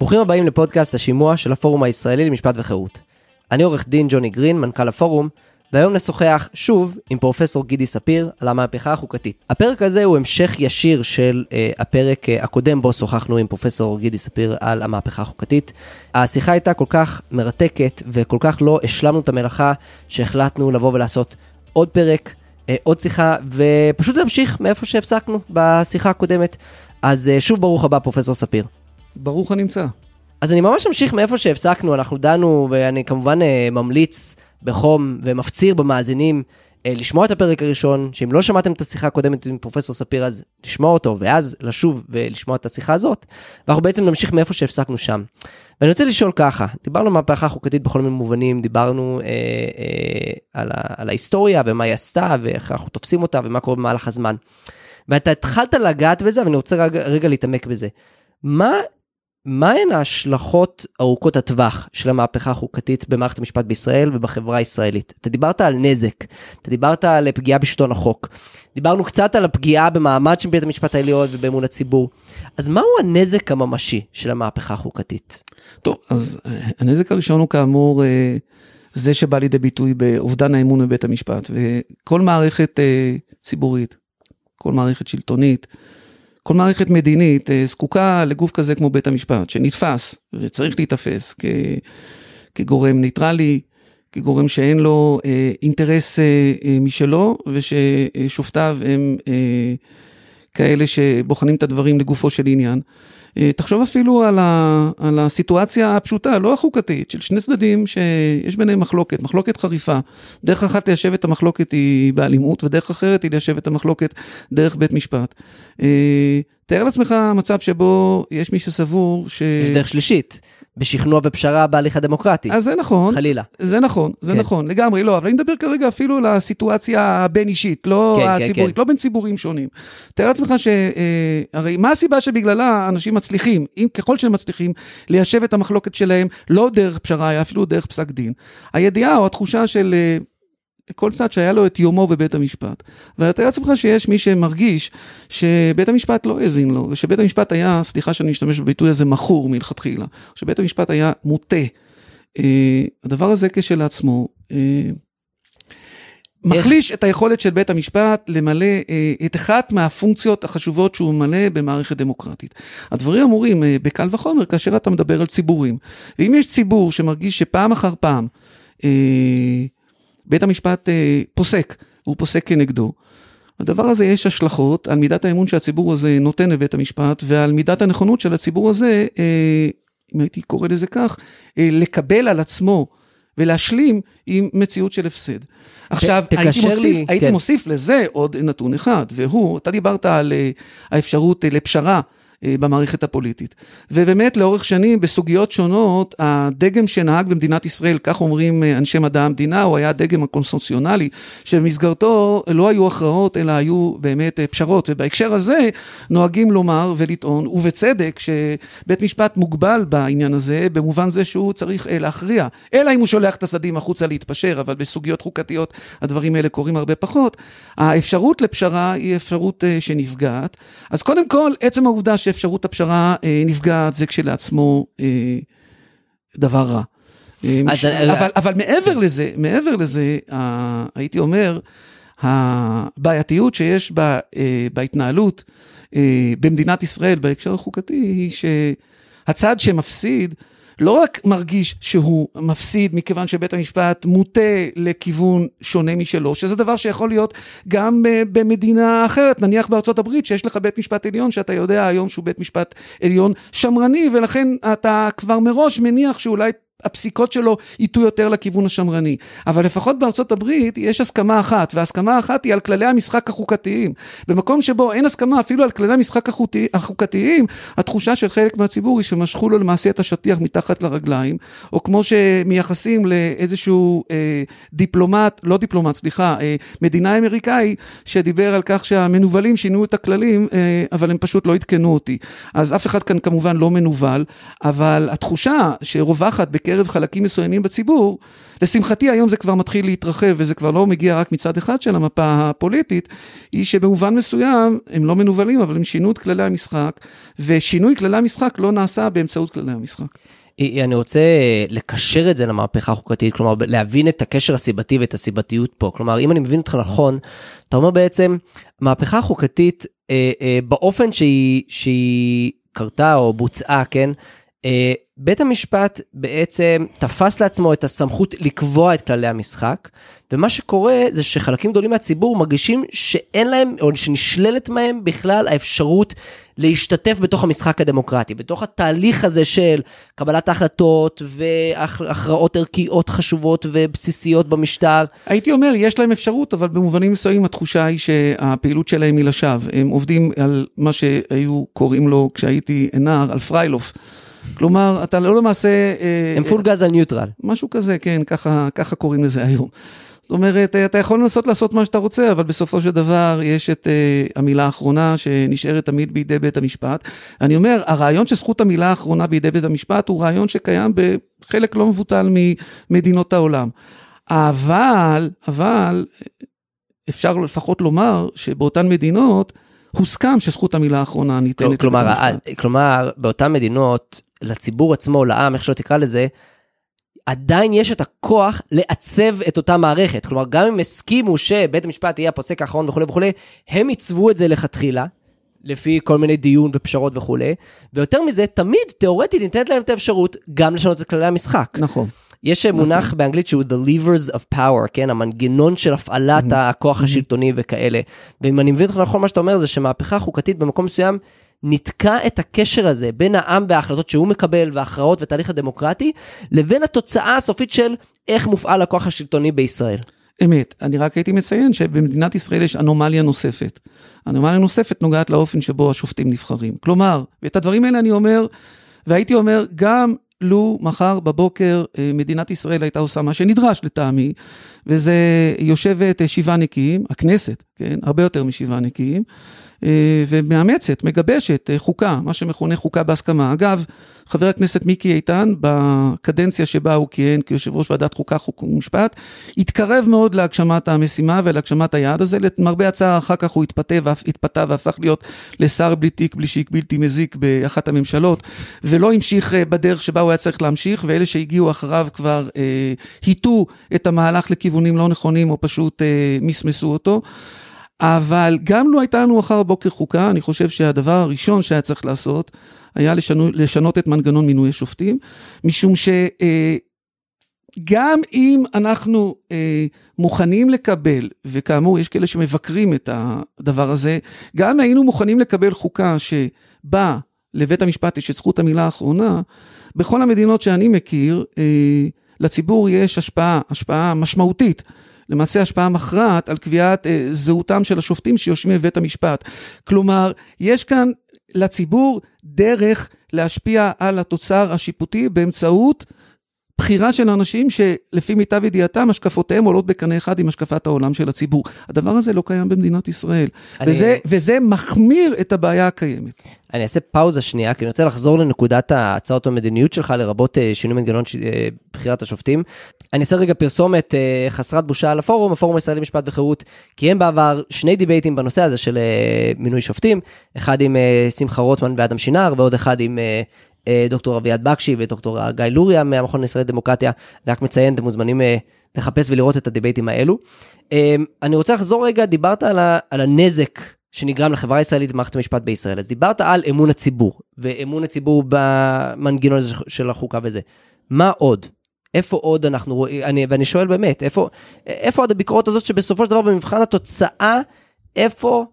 ברוכים הבאים לפודקאסט השימוע של הפורום הישראלי למשפט וחירות. אני עורך דין ג'וני גרין, מנכ"ל הפורום, והיום נשוחח שוב עם פרופסור גידי ספיר על המהפכה החוקתית. הפרק הזה הוא המשך ישיר של uh, הפרק uh, הקודם בו שוחחנו עם פרופסור גידי ספיר על המהפכה החוקתית. השיחה הייתה כל כך מרתקת וכל כך לא השלמנו את המלאכה שהחלטנו לבוא ולעשות עוד פרק, uh, עוד שיחה, ופשוט להמשיך מאיפה שהפסקנו בשיחה הקודמת. אז uh, שוב ברוך הבא פרופסור ספיר. ברוך הנמצא. אז אני ממש אמשיך מאיפה שהפסקנו, אנחנו דנו, ואני כמובן uh, ממליץ בחום ומפציר במאזינים uh, לשמוע את הפרק הראשון, שאם לא שמעתם את השיחה הקודמת עם פרופסור ספיר, אז לשמוע אותו, ואז לשוב ולשמוע את השיחה הזאת, ואנחנו בעצם נמשיך מאיפה שהפסקנו שם. ואני רוצה לשאול ככה, דיברנו מהפכה חוקתית בכל מיני מובנים, דיברנו אה, אה, על, ה, על ההיסטוריה ומה היא עשתה ואיך אנחנו תופסים אותה ומה קורה במהלך הזמן. ואתה התחלת לגעת בזה ואני רוצה רגע, רגע להתעמק בזה. מה מהן ההשלכות ארוכות הטווח של המהפכה החוקתית במערכת המשפט בישראל ובחברה הישראלית? אתה דיברת על נזק, אתה דיברת על פגיעה בשלטון החוק, דיברנו קצת על הפגיעה במעמד של בית המשפט העליון ובאמון הציבור. אז מהו הנזק הממשי של המהפכה החוקתית? טוב, אז אה, הנזק הראשון הוא כאמור אה, זה שבא לידי ביטוי באובדן האמון בבית המשפט, וכל מערכת אה, ציבורית, כל מערכת שלטונית, כל מערכת מדינית אה, זקוקה לגוף כזה כמו בית המשפט, שנתפס וצריך להיתפס כ, כגורם ניטרלי, כגורם שאין לו אה, אינטרס אה, אה, משלו, וששופטיו הם אה, כאלה שבוחנים את הדברים לגופו של עניין. אה, תחשוב אפילו על, ה, על הסיטואציה הפשוטה, לא החוקתית, של שני צדדים שיש ביניהם מחלוקת, מחלוקת חריפה. דרך אחת ליישב את המחלוקת היא באלימות, ודרך אחרת היא ליישב את המחלוקת דרך בית משפט. אה, תאר לעצמך מצב שבו יש מי שסבור ש... יש דרך שלישית. בשכנוע ופשרה בהליך הדמוקרטי. אז זה נכון. חלילה. זה נכון, זה כן. נכון, לגמרי, לא, אבל אני מדבר כרגע אפילו על הסיטואציה הבין-אישית, לא כן, כן הציבורית, כן, כן. לא בין ציבורים שונים. תאר לעצמך ש... אה, הרי מה הסיבה שבגללה אנשים מצליחים, אם ככל שהם מצליחים, ליישב את המחלוקת שלהם, לא דרך פשרה, אפילו דרך פסק דין. הידיעה או התחושה של... אה, כל צד שהיה לו את יומו בבית המשפט. ואתה לעצמך שיש מי שמרגיש שבית המשפט לא האזין לו, ושבית המשפט היה, סליחה שאני משתמש בביטוי הזה, מכור מלכתחילה, שבית המשפט היה מוטה. Uh, הדבר הזה כשלעצמו, uh, מחליש את היכולת של בית המשפט למלא uh, את אחת מהפונקציות החשובות שהוא ממלא במערכת דמוקרטית. הדברים אמורים בקל וחומר כאשר אתה מדבר על ציבורים. ואם יש ציבור שמרגיש שפעם אחר פעם, uh, בית המשפט אה, פוסק, והוא פוסק כנגדו. הדבר הזה יש השלכות על מידת האמון שהציבור הזה נותן לבית המשפט ועל מידת הנכונות של הציבור הזה, אה, אם הייתי קורא לזה כך, אה, לקבל על עצמו ולהשלים עם מציאות של הפסד. עכשיו, הייתי, מוסיף, לי, הייתי כן. מוסיף לזה עוד נתון אחד, והוא, אתה דיברת על אה, האפשרות אה, לפשרה אה, במערכת הפוליטית. ובאמת לאורך שנים בסוגיות שונות הדגם שנהג במדינת ישראל, כך אומרים אה, אנשי מדע המדינה, הוא היה הדגם הקונסטנציונלי שבמסגרתו לא היו הכרעות אלא היו באמת אה, פשרות ובהקשר הזה נוהגים לומר ולטעון ובצדק שבית משפט מוגבל בעניין הזה במובן זה שהוא צריך להכריע אלא אם הוא שולח את הסדים החוצה להתפשר אבל בסוגיות חוקתיות הדברים האלה קורים הרבה פחות. האפשרות לפשרה היא אפשרות שנפגעת אז קודם כל עצם העובדה ש... שאפשרות הפשרה אה, נפגעת זה כשלעצמו אה, דבר רע. אה, מש... אבל, אבל מעבר לזה, מעבר לזה, אה, הייתי אומר, הבעייתיות שיש בה, אה, בהתנהלות אה, במדינת ישראל בהקשר החוקתי היא שהצד שמפסיד לא רק מרגיש שהוא מפסיד מכיוון שבית המשפט מוטה לכיוון שונה משלו, שזה דבר שיכול להיות גם אה, במדינה אחרת, נניח בארצות הברית, שיש לך בית משפט עליון, שאתה יודע היום שהוא בית משפט עליון שמרני, ולכן אתה כבר מראש מניח שאולי הפסיקות שלו ייטו יותר לכיוון השמרני. אבל לפחות בארצות הברית יש הסכמה אחת, וההסכמה האחת היא על כללי המשחק החוקתיים. במקום שבו אין הסכמה אפילו על כללי המשחק החוקתיים, התחושה של חלק מהציבור היא שמשכו לו למעשה את השטיח מתחת לרגליים, או כמו שמייחסים לאיזשהו אה, דיפלומט, לא דיפלומט, סליחה, אה, מדינאי אמריקאי, שדיבר על כך שהמנוולים שינו את הכללים, אה, אבל הם פשוט לא עדכנו אותי. אז אף אחד כאן כמובן לא מנוול, אבל התחושה שרווחת בקרב חלקים מסוימים בציבור, לשמחתי היום זה כבר מתחיל להתרחב וזה כבר לא מגיע רק מצד אחד של המפה הפוליטית, היא שבמובן מסוים הם לא מנוולים אבל הם שינו את כללי המשחק, ושינוי כללי המשחק לא נעשה באמצעות כללי המשחק. אני רוצה לקשר את זה למהפכה החוקתית, כלומר להבין את הקשר הסיבתי ואת הסיבתיות פה. כלומר, אם אני מבין אותך נכון, אתה אומר בעצם, מהפכה חוקתית אה, אה, באופן שהיא, שהיא קרתה או בוצעה, כן? אה, בית המשפט בעצם תפס לעצמו את הסמכות לקבוע את כללי המשחק, ומה שקורה זה שחלקים גדולים מהציבור מרגישים שאין להם, או שנשללת מהם בכלל האפשרות להשתתף בתוך המשחק הדמוקרטי, בתוך התהליך הזה של קבלת החלטות והכרעות ערכיות חשובות ובסיסיות במשטר. הייתי אומר, יש להם אפשרות, אבל במובנים מסוימים התחושה היא שהפעילות שלהם היא לשווא. הם עובדים על מה שהיו קוראים לו כשהייתי נער, על פריילוף. כלומר, אתה לא למעשה... אה, הם פול גז על ניוטרל. משהו כזה, כן, ככה, ככה קוראים לזה היום. זאת אומרת, אה, אתה יכול לנסות לעשות מה שאתה רוצה, אבל בסופו של דבר יש את אה, המילה האחרונה שנשארת תמיד בידי בית המשפט. אני אומר, הרעיון שזכות המילה האחרונה בידי בית המשפט הוא רעיון שקיים בחלק לא מבוטל ממדינות העולם. אבל, אבל, אפשר לפחות לומר שבאותן מדינות הוסכם שזכות המילה האחרונה ניתנת כלומר, לבית המשפט. כלומר, באותן מדינות, לציבור עצמו, לעם, איך שלא תקרא לזה, עדיין יש את הכוח לעצב את אותה מערכת. כלומר, גם אם הסכימו שבית המשפט יהיה הפוסק האחרון וכולי וכולי, הם עיצבו את זה לכתחילה, לפי כל מיני דיון ופשרות וכולי, ויותר מזה, תמיד, תאורטית, ניתנת להם את האפשרות גם לשנות את כללי המשחק. נכון. יש נכון. מונח באנגלית שהוא The levers of power, כן? המנגנון של הפעלת mm-hmm. הכוח השלטוני וכאלה. ואם אני מבין אותך נכון, מה שאתה אומר זה שמהפכה חוקתית במקום מסוים נתקע את הקשר הזה בין העם וההחלטות שהוא מקבל וההכרעות והתהליך הדמוקרטי, לבין התוצאה הסופית של איך מופעל הכוח השלטוני בישראל. אמת, אני רק הייתי מציין שבמדינת ישראל יש אנומליה נוספת. אנומליה נוספת נוגעת לאופן שבו השופטים נבחרים. כלומר, ואת הדברים האלה אני אומר, והייתי אומר, גם לו מחר בבוקר אה, מדינת ישראל הייתה עושה מה שנדרש לטעמי, וזה יושבת אה, שבעה נקיים, הכנסת, כן, הרבה יותר משבעה נקיים, אה, ומאמצת, מגבשת אה, חוקה, מה שמכונה חוקה בהסכמה. אגב, חבר הכנסת מיקי איתן, בקדנציה שבה הוא כיהן כיושב ראש ועדת חוקה, חוק ומשפט, התקרב מאוד להגשמת המשימה ולהגשמת היעד הזה. למרבה הצער, אחר כך הוא התפתה התפתה והפך להיות לשר בלי תיק, בלי שיק בלתי מזיק באחת הממשלות, ולא המשיך בדרך שבה הוא היה צריך להמשיך, ואלה שהגיעו אחריו כבר אה, היטו את המהלך לכיוונים לא נכונים, או פשוט אה, מסמסו אותו. אבל גם לו הייתה לנו מחר בבוקר חוקה, אני חושב שהדבר הראשון שהיה צריך לעשות, היה לשנו, לשנות את מנגנון מינוי השופטים, משום שגם אה, אם אנחנו אה, מוכנים לקבל, וכאמור, יש כאלה שמבקרים את הדבר הזה, גם היינו מוכנים לקבל חוקה שבה לבית המשפט יש את זכות המילה האחרונה, בכל המדינות שאני מכיר, אה, לציבור יש השפעה, השפעה משמעותית למעשה השפעה מכרעת על קביעת אה, זהותם של השופטים שיושבים בבית המשפט. כלומר, יש כאן לציבור דרך להשפיע על התוצר השיפוטי באמצעות בחירה של אנשים שלפי מיטב ידיעתם, השקפותיהם עולות בקנה אחד עם השקפת העולם של הציבור. הדבר הזה לא קיים במדינת ישראל, אני... וזה, וזה מחמיר את הבעיה הקיימת. אני אעשה פאוזה שנייה, כי אני רוצה לחזור לנקודת ההצעות המדיניות שלך, לרבות אה, שינוי מנגנון ש... אה, בחירת השופטים. אני אעשה רגע פרסומת אה, חסרת בושה על הפורום, הפורום הישראלי משפט וחירות קיים בעבר שני דיבייטים בנושא הזה של מינוי שופטים, אחד עם שמחה רוטמן ואדם שינר, ועוד אחד עם דוקטור אביעד בקשי ודוקטור גיא לוריה מהמכון לישראל דמוקרטיה, רק מציין, אתם מוזמנים אה, לחפש ולראות את הדיבייטים האלו. אה, אני רוצה לחזור רגע, דיברת על, ה, על הנזק שנגרם לחברה הישראלית במערכת המשפט בישראל, אז דיברת על אמון הציבור, ואמון הציבור במנגנון הזה של החוקה וזה. מה עוד? איפה עוד אנחנו רואים, אני, ואני שואל באמת, איפה, איפה עוד הביקורת הזאת שבסופו של דבר במבחן התוצאה, איפה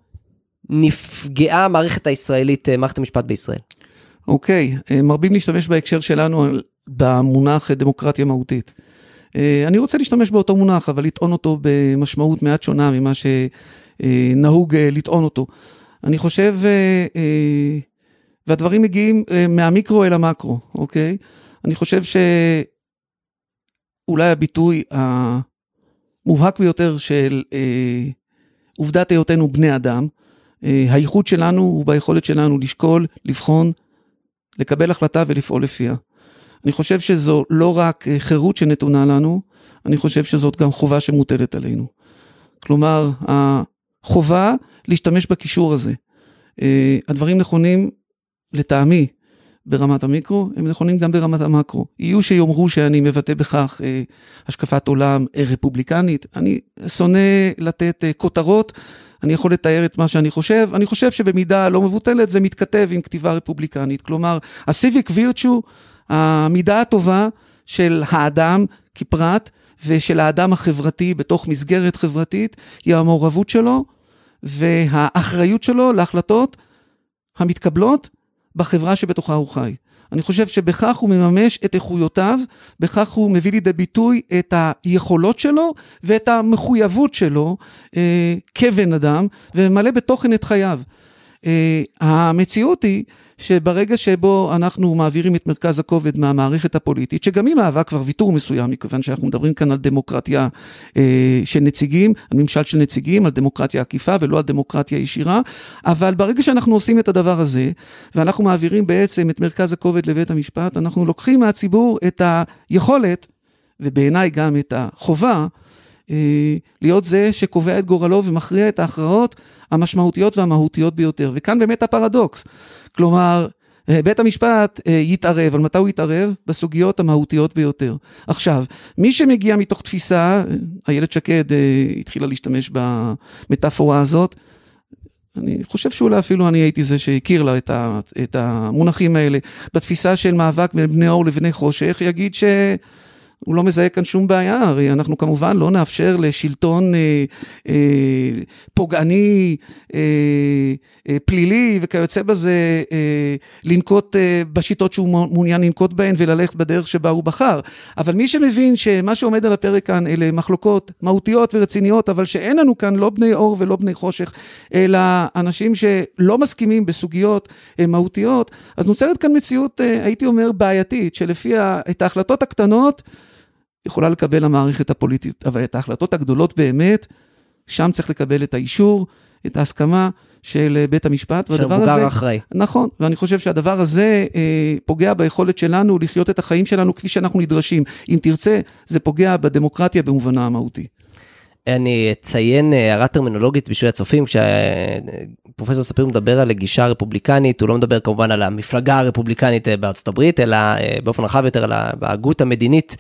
נפגעה המערכת הישראלית, מערכת המשפט בישראל? אוקיי, אה, מרבים להשתמש בהקשר שלנו במונח דמוקרטיה מהותית. אה, אני רוצה להשתמש באותו מונח, אבל לטעון אותו במשמעות מעט שונה ממה שנהוג אה, לטעון אותו. אני חושב, והדברים מגיעים מהמיקרו אל המקרו, אוקיי? אני חושב שאולי הביטוי המובהק ביותר של עובדת היותנו בני אדם, הייחוד שלנו הוא ביכולת שלנו לשקול, לבחון, לקבל החלטה ולפעול לפיה. אני חושב שזו לא רק חירות שנתונה לנו, אני חושב שזאת גם חובה שמוטלת עלינו. כלומר, החובה להשתמש בקישור הזה. אה, הדברים נכונים לטעמי ברמת המיקרו, הם נכונים גם ברמת המקרו. יהיו שיאמרו שאני מבטא בכך אה, השקפת עולם אה, רפובליקנית. אני שונא לתת אה, כותרות, אני יכול לתאר את מה שאני חושב. אני חושב שבמידה לא מבוטלת זה מתכתב עם כתיבה רפובליקנית. כלומר, ה-civic virtue, המידה הטובה של האדם כפרט ושל האדם החברתי בתוך מסגרת חברתית, היא המעורבות שלו והאחריות שלו להחלטות המתקבלות בחברה שבתוכה הוא חי. אני חושב שבכך הוא מממש את איכויותיו, בכך הוא מביא לידי ביטוי את היכולות שלו ואת המחויבות שלו אה, כבן אדם, וממלא בתוכן את חייו. אה, המציאות היא שברגע שבו אנחנו מעבירים את מרכז הכובד מהמערכת הפוליטית, שגם היא מהווה כבר ויתור מסוים, מכיוון שאנחנו מדברים כאן על דמוקרטיה אה, של נציגים, על ממשל של נציגים, על דמוקרטיה עקיפה ולא על דמוקרטיה ישירה, אבל ברגע שאנחנו עושים את הדבר הזה, ואנחנו מעבירים בעצם את מרכז הכובד לבית המשפט, אנחנו לוקחים מהציבור את היכולת, ובעיניי גם את החובה, להיות זה שקובע את גורלו ומכריע את ההכרעות המשמעותיות והמהותיות ביותר. וכאן באמת הפרדוקס. כלומר, אה, בית המשפט אה, יתערב, על מתי הוא יתערב? בסוגיות המהותיות ביותר. עכשיו, מי שמגיע מתוך תפיסה, איילת שקד התחילה להשתמש במטאפורה הזאת, אני חושב שאולי אפילו אני הייתי זה שהכיר לה את, ה, את המונחים האלה. בתפיסה של מאבק בין בני אור לבני חושך, יגיד ש... הוא לא מזהה כאן שום בעיה, הרי אנחנו כמובן לא נאפשר לשלטון אה, אה, פוגעני, אה, אה, פלילי וכיוצא בזה אה, לנקוט אה, בשיטות שהוא מעוניין לנקוט בהן וללכת בדרך שבה הוא בחר. אבל מי שמבין שמה שעומד על הפרק כאן אלה מחלוקות מהותיות ורציניות, אבל שאין לנו כאן לא בני אור ולא בני חושך, אלא אנשים שלא מסכימים בסוגיות אה, מהותיות, אז נוצרת כאן מציאות, אה, הייתי אומר, בעייתית, שלפיה את ההחלטות הקטנות, יכולה לקבל המערכת הפוליטית, אבל את ההחלטות הגדולות באמת, שם צריך לקבל את האישור, את ההסכמה של בית המשפט. של מבוגר אחראי. נכון, ואני חושב שהדבר הזה אה, פוגע ביכולת שלנו לחיות את החיים שלנו כפי שאנחנו נדרשים. אם תרצה, זה פוגע בדמוקרטיה במובנה המהותי. אני אציין אה, הערה טרמינולוגית בשביל הצופים, כשפרופסור ספיר מדבר על גישה רפובליקנית, הוא לא מדבר כמובן על המפלגה הרפובליקנית אה, בארצות הברית, אלא אה, באופן רחב יותר על ההגות המדינית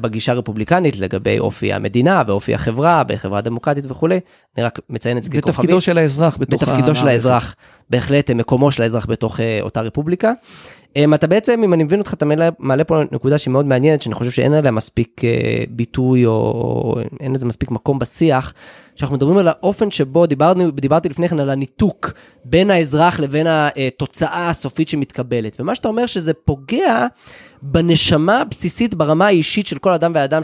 בגישה הרפובליקנית לגבי אופי המדינה ואופי החברה, בחברה דמוקרטית וכולי. אני רק מציין את זה ככוכבית. ותפקידו של האזרח בתוך ותפקידו של האזרח, בהחלט מקומו של האזרח בתוך אותה רפובליקה. Um, אתה בעצם, אם אני מבין אותך, אתה מעלה, מעלה פה נקודה שהיא מאוד מעניינת, שאני חושב שאין עליה מספיק uh, ביטוי או, אין לזה מספיק מקום בשיח, שאנחנו מדברים על האופן שבו דיברנו, דיברתי לפני כן על הניתוק בין האזרח לבין התוצאה הסופית שמתקבלת. ומה שאתה אומר שזה פוגע בנשמה הבסיסית ברמה האישית של כל אדם ואדם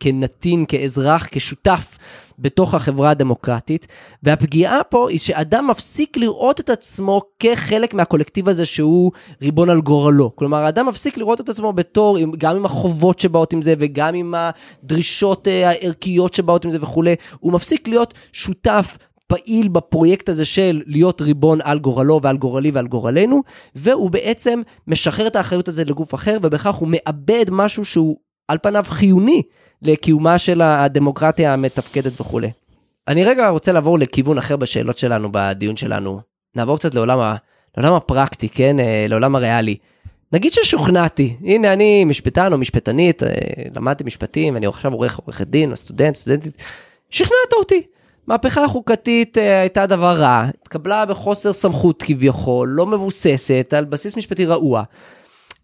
כנתין, כאזרח, כשותף בתוך החברה הדמוקרטית, והפגיעה פה היא שאדם מפסיק לראות את עצמו כחלק מהקולקטיב הזה שהוא ריבון על גורלו. כלומר, האדם מפסיק לראות את עצמו בתור, גם עם החובות שבאות עם זה וגם עם הדרישות אה, הערכיות שבאות עם זה וכולי, הוא מפסיק להיות שותף פעיל בפרויקט הזה של להיות ריבון על גורלו ועל גורלי ועל גורלנו, והוא בעצם משחרר את האחריות הזה לגוף אחר, ובכך הוא מאבד משהו שהוא על פניו חיוני לקיומה של הדמוקרטיה המתפקדת וכולי. אני רגע רוצה לעבור לכיוון אחר בשאלות שלנו, בדיון שלנו. נעבור קצת לעולם, ה... לעולם הפרקטי, כן? אה, לעולם הריאלי. נגיד ששוכנעתי, הנה אני משפטן או משפטנית, אה, למדתי משפטים, אני עכשיו עורך עורכת דין או סטודנט, סטודנטית, שכנעת אותי. מהפכה חוקתית אה, הייתה דבר רע, התקבלה בחוסר סמכות כביכול, לא מבוססת, על בסיס משפטי רעוע.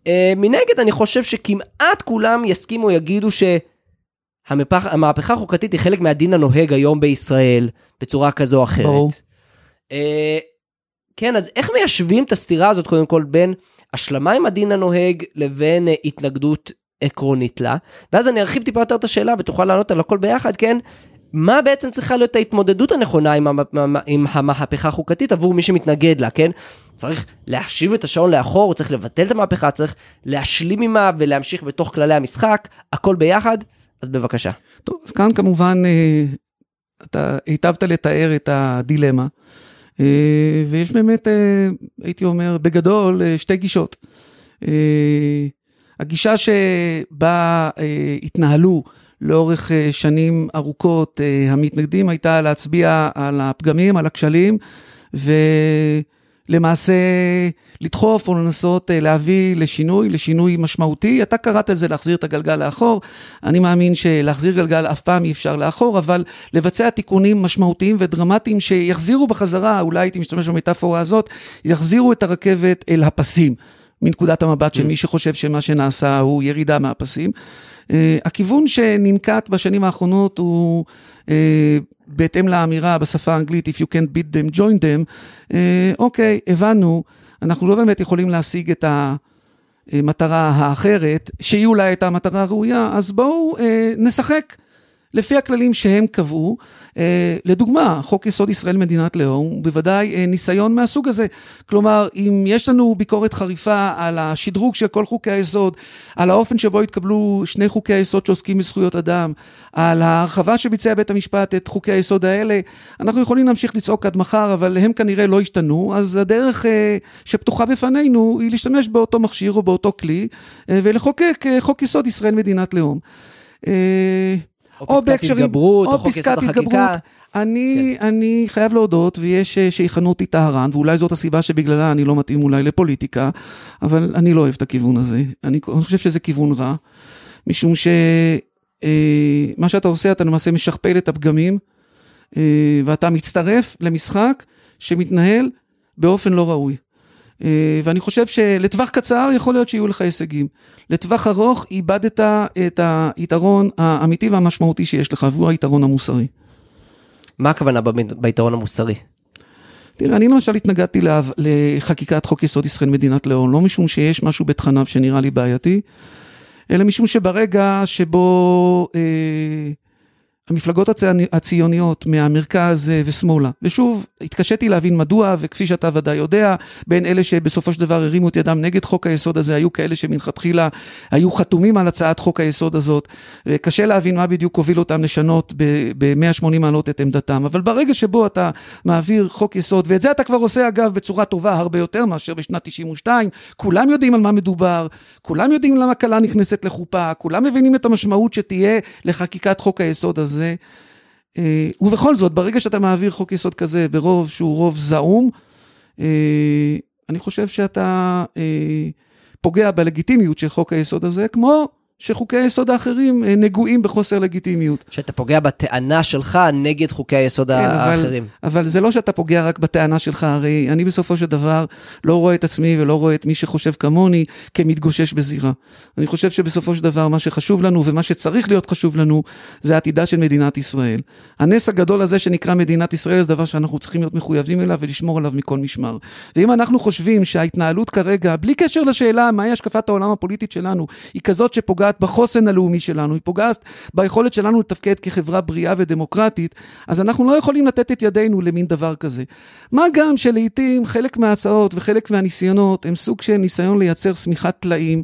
אה, מנגד אני חושב שכמעט כולם יסכימו, יגידו שהמהפכה החוקתית היא חלק מהדין הנוהג היום בישראל, בצורה כזו או אחרת. ברור. אה, כן, אז איך מיישבים את הסתירה הזאת קודם כל בין השלמה עם הדין הנוהג לבין התנגדות עקרונית לה? ואז אני ארחיב טיפה יותר את השאלה ותוכל לענות על הכל ביחד, כן? מה בעצם צריכה להיות ההתמודדות הנכונה עם, המ, עם המהפכה החוקתית עבור מי שמתנגד לה, כן? צריך להשיב את השעון לאחור, צריך לבטל את המהפכה, צריך להשלים עימה ולהמשיך בתוך כללי המשחק, הכל ביחד, אז בבקשה. טוב, אז כאן כמובן אה, אתה היטבת לתאר את הדילמה, אה, ויש באמת, אה, הייתי אומר, בגדול, שתי גישות. הגישה שבה התנהלו לאורך אה, שנים ארוכות אה, המתנגדים הייתה להצביע על הפגמים, על הכשלים, ולמעשה לדחוף או לנסות אה, להביא לשינוי, לשינוי משמעותי. אתה קראת את זה להחזיר את הגלגל לאחור, אני מאמין שלהחזיר גלגל אף פעם אי אפשר לאחור, אבל לבצע תיקונים משמעותיים ודרמטיים שיחזירו בחזרה, אולי הייתי משתמש במטאפורה הזאת, יחזירו את הרכבת אל הפסים. מנקודת המבט של mm. מי שחושב שמה שנעשה הוא ירידה מהפסים. Uh, הכיוון שננקט בשנים האחרונות הוא uh, בהתאם לאמירה בשפה האנגלית, If you can't beat them, join them, uh, אוקיי, הבנו, אנחנו לא באמת יכולים להשיג את המטרה האחרת, שהיא אולי הייתה המטרה הראויה, אז בואו uh, נשחק. לפי הכללים שהם קבעו. אה, לדוגמה, חוק יסוד ישראל מדינת לאום הוא בוודאי אה, ניסיון מהסוג הזה. כלומר, אם יש לנו ביקורת חריפה על השדרוג של כל חוקי היסוד, על האופן שבו התקבלו שני חוקי היסוד שעוסקים בזכויות אדם, על ההרחבה שביצע בית המשפט את חוקי היסוד האלה, אנחנו יכולים להמשיך לצעוק עד מחר, אבל הם כנראה לא השתנו, אז הדרך אה, שפתוחה בפנינו היא להשתמש באותו מכשיר או באותו כלי ולחוקק חוק יסוד ישראל מדינת לאום. או פסקת התגברות, או חוק יסוד החקיקה. אני, כן. אני חייב להודות, ויש אה, שיכנו אותי טהרן, ואולי זאת הסיבה שבגללה אני לא מתאים אולי לפוליטיקה, אבל אני לא אוהב את הכיוון הזה. אני, אני חושב שזה כיוון רע, משום שמה אה, שאתה עושה, אתה למעשה משכפל את הפגמים, אה, ואתה מצטרף למשחק שמתנהל באופן לא ראוי. אה, ואני חושב שלטווח קצר יכול להיות שיהיו לך הישגים. לטווח ארוך איבדת את היתרון האמיתי והמשמעותי שיש לך, והוא היתרון המוסרי. מה הכוונה ביתרון המוסרי? תראה, אני למשל התנגדתי לחקיקת חוק יסוד ישראל מדינת לאום, לא משום שיש משהו בתכניו שנראה לי בעייתי, אלא משום שברגע שבו... אה, המפלגות הציוניות מהמרכז אה, ושמאלה. ושוב, התקשיתי להבין מדוע, וכפי שאתה ודאי יודע, בין אלה שבסופו של דבר הרימו את ידם נגד חוק היסוד הזה, היו כאלה שמלכתחילה היו חתומים על הצעת חוק היסוד הזאת. וקשה להבין מה בדיוק הוביל אותם לשנות ב-180 מעלות את עמדתם. אבל ברגע שבו אתה מעביר חוק יסוד, ואת זה אתה כבר עושה אגב בצורה טובה הרבה יותר מאשר בשנת 92, כולם יודעים על מה מדובר, כולם יודעים למה כלה נכנסת לחופה, כולם מבינים את המשמעות שתהיה לחקיקת חוק היסוד הזה. הזה. אה, ובכל זאת, ברגע שאתה מעביר חוק יסוד כזה ברוב שהוא רוב זעום, אה, אני חושב שאתה אה, פוגע בלגיטימיות של חוק היסוד הזה, כמו שחוקי היסוד האחרים נגועים בחוסר לגיטימיות. שאתה פוגע בטענה שלך נגד חוקי היסוד כן, האחרים. אבל, אבל זה לא שאתה פוגע רק בטענה שלך, הרי אני בסופו של דבר לא רואה את עצמי ולא רואה את מי שחושב כמוני כמתגושש בזירה. אני חושב שבסופו של דבר מה שחשוב לנו ומה שצריך להיות חשוב לנו זה עתידה של מדינת ישראל. הנס הגדול הזה שנקרא מדינת ישראל זה דבר שאנחנו צריכים להיות מחויבים אליו ולשמור עליו מכל משמר. ואם אנחנו חושבים שההתנהלות כרגע, בלי קשר לשאלה מהי השקפת העולם הפוליטית שלנו, היא כזאת שפוגעת פוגעת בחוסן הלאומי שלנו, היא פוגעת ביכולת שלנו לתפקד כחברה בריאה ודמוקרטית, אז אנחנו לא יכולים לתת את ידינו למין דבר כזה. מה גם שלעיתים חלק מההצעות וחלק מהניסיונות הם סוג של ניסיון לייצר שמיכת טלאים,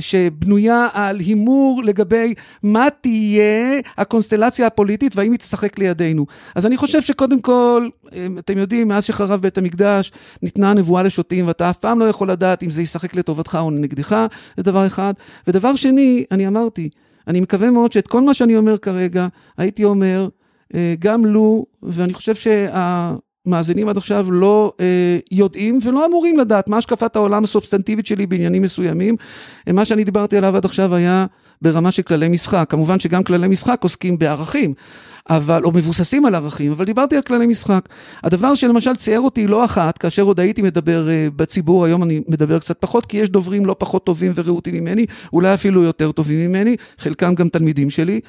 שבנויה על הימור לגבי מה תהיה הקונסטלציה הפוליטית והאם היא תשחק לידינו. אז אני חושב שקודם כל, אה, אתם יודעים, מאז שחרב בית המקדש, ניתנה הנבואה לשוטים, ואתה אף פעם לא יכול לדעת אם זה ישחק לטובתך או נגדך, זה דבר אחד. ודבר שני, אני אמרתי, אני מקווה מאוד שאת כל מה שאני אומר כרגע, הייתי אומר, אה, גם לו, ואני חושב שה... מאזינים עד עכשיו לא אה, יודעים ולא אמורים לדעת מה השקפת העולם הסובסטנטיבית שלי בעניינים מסוימים. מה שאני דיברתי עליו עד עכשיו היה ברמה של כללי משחק. כמובן שגם כללי משחק עוסקים בערכים, אבל, או מבוססים על ערכים, אבל דיברתי על כללי משחק. הדבר שלמשל צייר אותי לא אחת, כאשר עוד הייתי מדבר אה, בציבור, היום אני מדבר קצת פחות, כי יש דוברים לא פחות טובים ורהוטים ממני, אולי אפילו יותר טובים ממני, חלקם גם תלמידים שלי,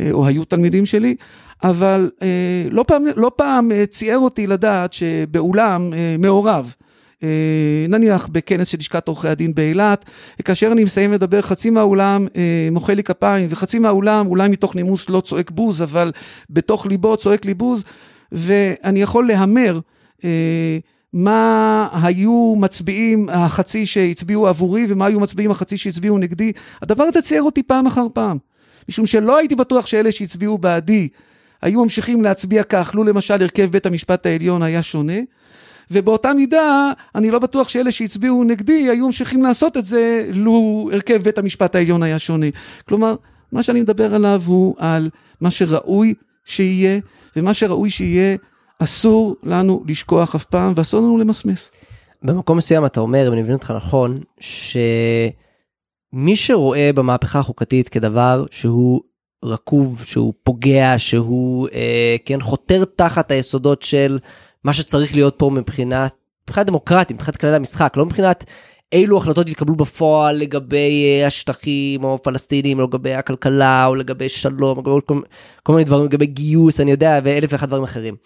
אה, או היו תלמידים שלי. אבל אה, לא פעם, לא פעם אה, ציער אותי לדעת שבאולם אה, מעורב, נניח בכנס של לשכת עורכי הדין באילת, כאשר אני מסיים לדבר, חצי מהאולם אה, מוחא לי כפיים, וחצי מהאולם, אולי מתוך נימוס לא צועק בוז, אבל בתוך ליבו צועק לי בוז, ואני יכול להמר אה, מה היו מצביעים החצי שהצביעו עבורי, ומה היו מצביעים החצי שהצביעו נגדי. הדבר הזה צייר אותי פעם אחר פעם, משום שלא הייתי בטוח שאלה שהצביעו בעדי היו ממשיכים להצביע כך, לו למשל הרכב בית המשפט העליון היה שונה. ובאותה מידה, אני לא בטוח שאלה שהצביעו נגדי היו ממשיכים לעשות את זה, לו הרכב בית המשפט העליון היה שונה. כלומר, מה שאני מדבר עליו הוא על מה שראוי שיהיה, ומה שראוי שיהיה, אסור לנו לשכוח אף פעם, ואסור לנו למסמס. במקום מסוים אתה אומר, אם אני מבין אותך נכון, שמי שרואה במהפכה החוקתית כדבר שהוא רקוב, שהוא פוגע, שהוא אה, כן חותר תחת היסודות של מה שצריך להיות פה מבחינת, מבחינת דמוקרטית, מבחינת כללי המשחק, לא מבחינת אילו החלטות יתקבלו בפועל לגבי אה, השטחים או פלסטינים, או לגבי הכלכלה, או לגבי שלום, או לגבי כל, כל מיני דברים, לגבי גיוס, אני יודע, ואלף ואחד דברים אחרים.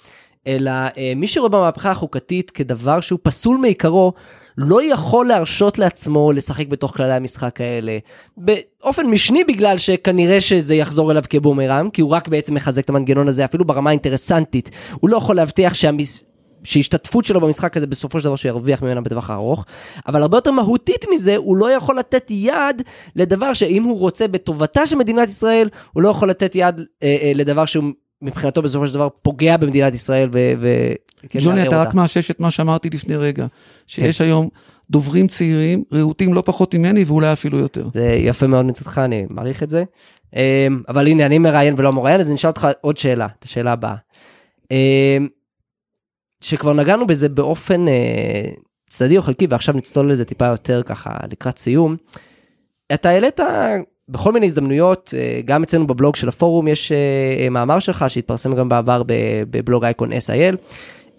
אלא אה, מי שרואה במהפכה החוקתית כדבר שהוא פסול מעיקרו, לא יכול להרשות לעצמו לשחק בתוך כללי המשחק האלה. באופן משני בגלל שכנראה שזה יחזור אליו כבומרם, כי הוא רק בעצם מחזק את המנגנון הזה אפילו ברמה האינטרסנטית. הוא לא יכול להבטיח שהמס... שהשתתפות שלו במשחק הזה בסופו של דבר שהוא ירוויח ממנה בטווח הארוך, אבל הרבה יותר מהותית מזה, הוא לא יכול לתת יד לדבר שאם הוא רוצה בטובתה של מדינת ישראל, הוא לא יכול לתת יד אה, אה, לדבר שהוא מבחינתו בסופו של דבר פוגע במדינת ישראל ו... ו כן, ג'וני, אתה רק מאשש את מה שאמרתי לפני רגע, שיש כן. היום דוברים צעירים, רהוטים לא פחות ממני ואולי אפילו יותר. זה יפה מאוד מצדך, אני מעריך את זה. אמ, אבל הנה, אני מראיין ולא מראיין, אז אני אשאל אותך עוד שאלה, את השאלה הבאה. שכבר נגענו בזה באופן אה, צדדי או חלקי, ועכשיו נצלול לזה טיפה יותר ככה לקראת סיום. אתה העלית בכל מיני הזדמנויות, אה, גם אצלנו בבלוג של הפורום יש אה, מאמר שלך שהתפרסם גם בעבר בבלוג אייקון SIL.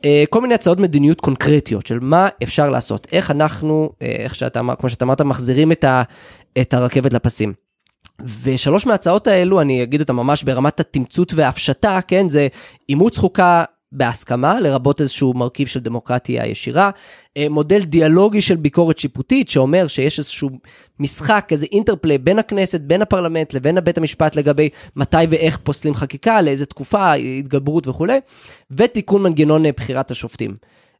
אה, כל מיני הצעות מדיניות קונקרטיות של מה אפשר לעשות, איך אנחנו, איך שאתה, כמו שאתה אמרת, מחזירים את, ה, את הרכבת לפסים. ושלוש מההצעות האלו, אני אגיד אותן ממש ברמת התמצות וההפשטה, כן, זה אימוץ חוקה בהסכמה, לרבות איזשהו מרכיב של דמוקרטיה ישירה, אה, מודל דיאלוגי של ביקורת שיפוטית, שאומר שיש איזשהו משחק, איזה אינטרפליי בין הכנסת, בין הפרלמנט לבין בית המשפט לגבי מתי ואיך פוסלים חקיקה, לאיזה תקופה, התגברות וכולי, ותיקון מנגנון אה, בחירת השופטים.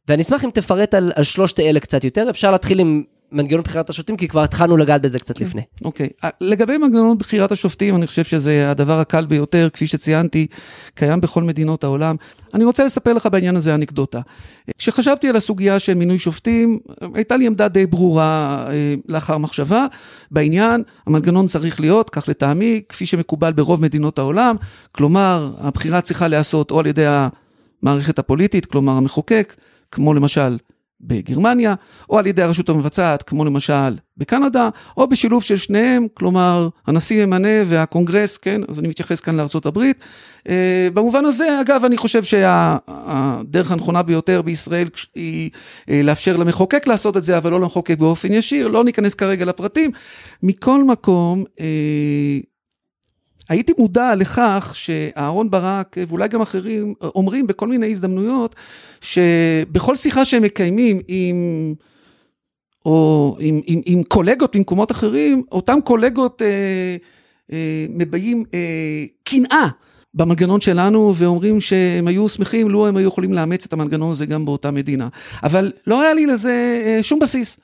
ואני אשמח אם תפרט על, על שלושת אלה קצת יותר, אפשר להתחיל עם מנגנון בחירת השופטים, כי כבר התחלנו לגעת בזה קצת כן, לפני. אוקיי, okay. לגבי מנגנון בחירת השופטים, אני חושב שזה הדבר הקל ביותר, כפי שציינתי, קיים בכל מדינות העולם. אני רוצה לספר לך בעניין הזה אנקדוטה. כשחשבתי על הסוגיה של מינוי שופטים, הייתה לי עמדה די ברורה אה, לאחר מחשבה בעניין, המנגנון צריך להיות, כך לטעמי, כפי שמקובל ברוב מדינות העולם, כלומר, הבחירה צריכה להיעשות או על ידי המערכת הפוליטית, כלומר המחוקק, כמו למשל בגרמניה, או על ידי הרשות המבצעת, כמו למשל בקנדה, או בשילוב של שניהם, כלומר, הנשיא ממנה והקונגרס, כן, אז אני מתייחס כאן הברית. אה, במובן הזה, אגב, אני חושב שהדרך הנכונה ביותר בישראל היא אה, לאפשר למחוקק לעשות את זה, אבל לא למחוקק באופן ישיר, לא ניכנס כרגע לפרטים. מכל מקום, אה, הייתי מודע לכך שאהרון ברק ואולי גם אחרים אומרים בכל מיני הזדמנויות שבכל שיחה שהם מקיימים עם או עם, עם, עם קולגות ממקומות אחרים, אותם קולגות אה, אה, מבעים אה, קנאה במנגנון שלנו ואומרים שהם היו שמחים לו הם היו יכולים לאמץ את המנגנון הזה גם באותה מדינה. אבל לא היה לי לזה אה, שום בסיס.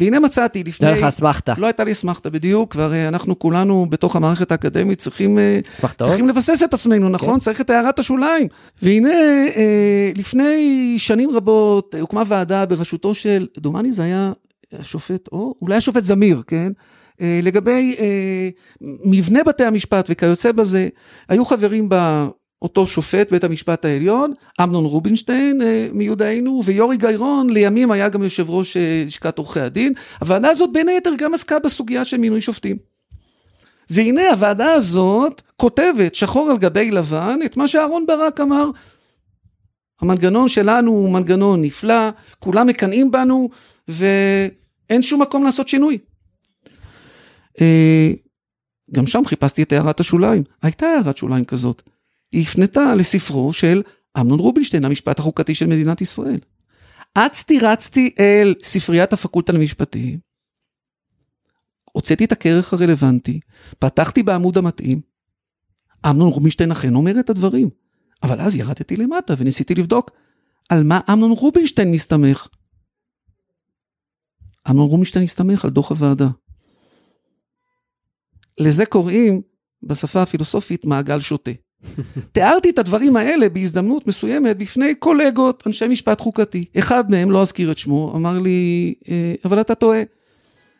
והנה מצאתי לפני... דרך אסמכתה. לא הייתה לי אסמכתה בדיוק, והרי אנחנו כולנו בתוך המערכת האקדמית צריכים, אה, צריכים לבסס את עצמנו, כן. נכון? כן. צריך את הערת השוליים. והנה, אה, לפני שנים רבות הוקמה ועדה בראשותו של, דומני זה היה השופט, או אולי השופט זמיר, כן? אה, לגבי מבנה בתי המשפט וכיוצא בזה, היו חברים בה אותו שופט בית המשפט העליון, אמנון רובינשטיין אה, מיודענו, ויורי גיירון לימים היה גם יושב ראש אה, לשכת עורכי הדין. הוועדה הזאת בין היתר גם עסקה בסוגיה של מינוי שופטים. והנה הוועדה הזאת כותבת שחור על גבי לבן את מה שאהרון ברק אמר. המנגנון שלנו הוא מנגנון נפלא, כולם מקנאים בנו ואין שום מקום לעשות שינוי. אה, גם שם חיפשתי את הערת השוליים, הייתה הערת שוליים כזאת. היא הפנתה לספרו של אמנון רובינשטיין, המשפט החוקתי של מדינת ישראל. אצתי רצתי אל ספריית הפקולטה למשפטים, הוצאתי את הכרך הרלוונטי, פתחתי בעמוד המתאים, אמנון רובינשטיין אכן אומר את הדברים, אבל אז ירדתי למטה וניסיתי לבדוק על מה אמנון רובינשטיין מסתמך. אמנון רובינשטיין מסתמך על דוח הוועדה. לזה קוראים בשפה הפילוסופית מעגל שוטה. תיארתי את הדברים האלה בהזדמנות מסוימת בפני קולגות, אנשי משפט חוקתי. אחד מהם, לא אזכיר את שמו, אמר לי, אה, אבל אתה טועה.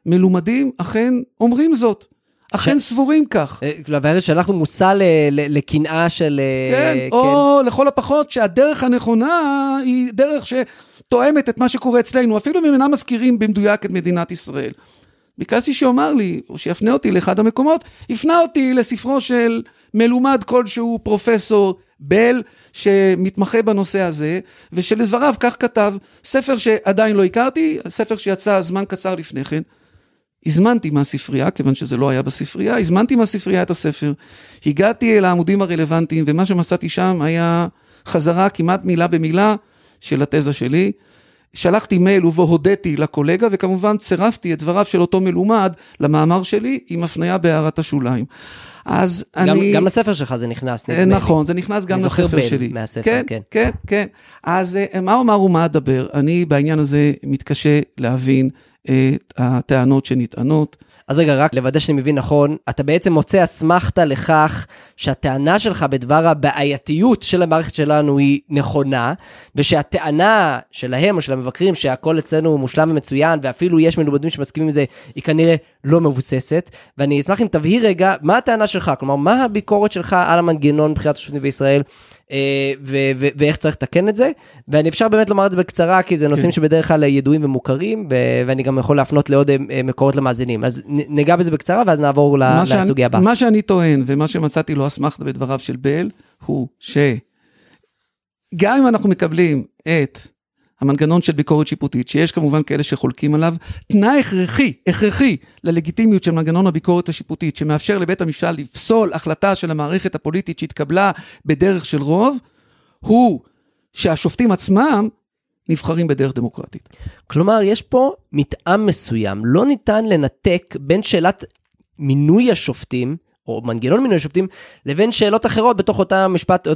מלומדים אכן אומרים זאת. אכן ש... סבורים כך. אה, שלחנו מושא לקנאה של... אה, כן, כן, או לכל הפחות שהדרך הנכונה היא דרך שתואמת את מה שקורה אצלנו, אפילו אם אינם מזכירים במדויק את מדינת ישראל. ביקשתי שיאמר לי, או שיפנה אותי לאחד המקומות, הפנה אותי לספרו של מלומד כלשהו, פרופסור בל, שמתמחה בנושא הזה, ושלדבריו כך כתב, ספר שעדיין לא הכרתי, ספר שיצא זמן קצר לפני כן. הזמנתי מהספרייה, כיוון שזה לא היה בספרייה, הזמנתי מהספרייה את הספר. הגעתי אל העמודים הרלוונטיים, ומה שמצאתי שם היה חזרה כמעט מילה במילה של התזה שלי. שלחתי מייל ובו הודיתי לקולגה, וכמובן צירפתי את דבריו של אותו מלומד למאמר שלי עם הפניה בהערת השוליים. אז גם, אני... גם לספר שלך זה נכנס, נדמה לי. נכון, זה נכנס גם לספר שלי. מהספר, כן, כן. כן, כן. אז אה, מה אומר ומה אדבר? אני בעניין הזה מתקשה להבין את הטענות שנטענות. אז רגע, רק לוודא שאני מבין נכון, אתה בעצם מוצא אסמכתה לכך שהטענה שלך בדבר הבעייתיות של המערכת שלנו היא נכונה, ושהטענה שלהם או של המבקרים שהכל אצלנו מושלם ומצוין, ואפילו יש מלומדים שמסכימים עם זה, היא כנראה לא מבוססת. ואני אשמח אם תבהיר רגע, מה הטענה שלך? כלומר, מה הביקורת שלך על המנגנון בחירת השופטים בישראל? אה, ואיך צריך לתקן את זה. ואני אפשר באמת לומר את זה בקצרה, כי זה נושאים כן. שבדרך כלל ידועים ומוכרים, ואני גם יכול להפנות לעוד אה, מקורות למאזינים. אז ניגע בזה בקצרה, ואז נעבור לסוגיה הבאה. מה שאני טוען, ומה שמצאתי לא אסמכתה בדבריו של בל, הוא שגם אם אנחנו מקבלים את המנגנון של ביקורת שיפוטית, שיש כמובן כאלה שחולקים עליו, תנאי הכרחי, הכרחי ללגיטימיות של מנגנון הביקורת השיפוטית, שמאפשר לבית המשפט לפסול החלטה של המערכת הפוליטית שהתקבלה בדרך של רוב, הוא שהשופטים עצמם נבחרים בדרך דמוקרטית. כלומר, יש פה מתאם מסוים, לא ניתן לנתק בין שאלת מינוי השופטים, או מנגנון מינוי שופטים, לבין שאלות אחרות בתוך אותה משפט,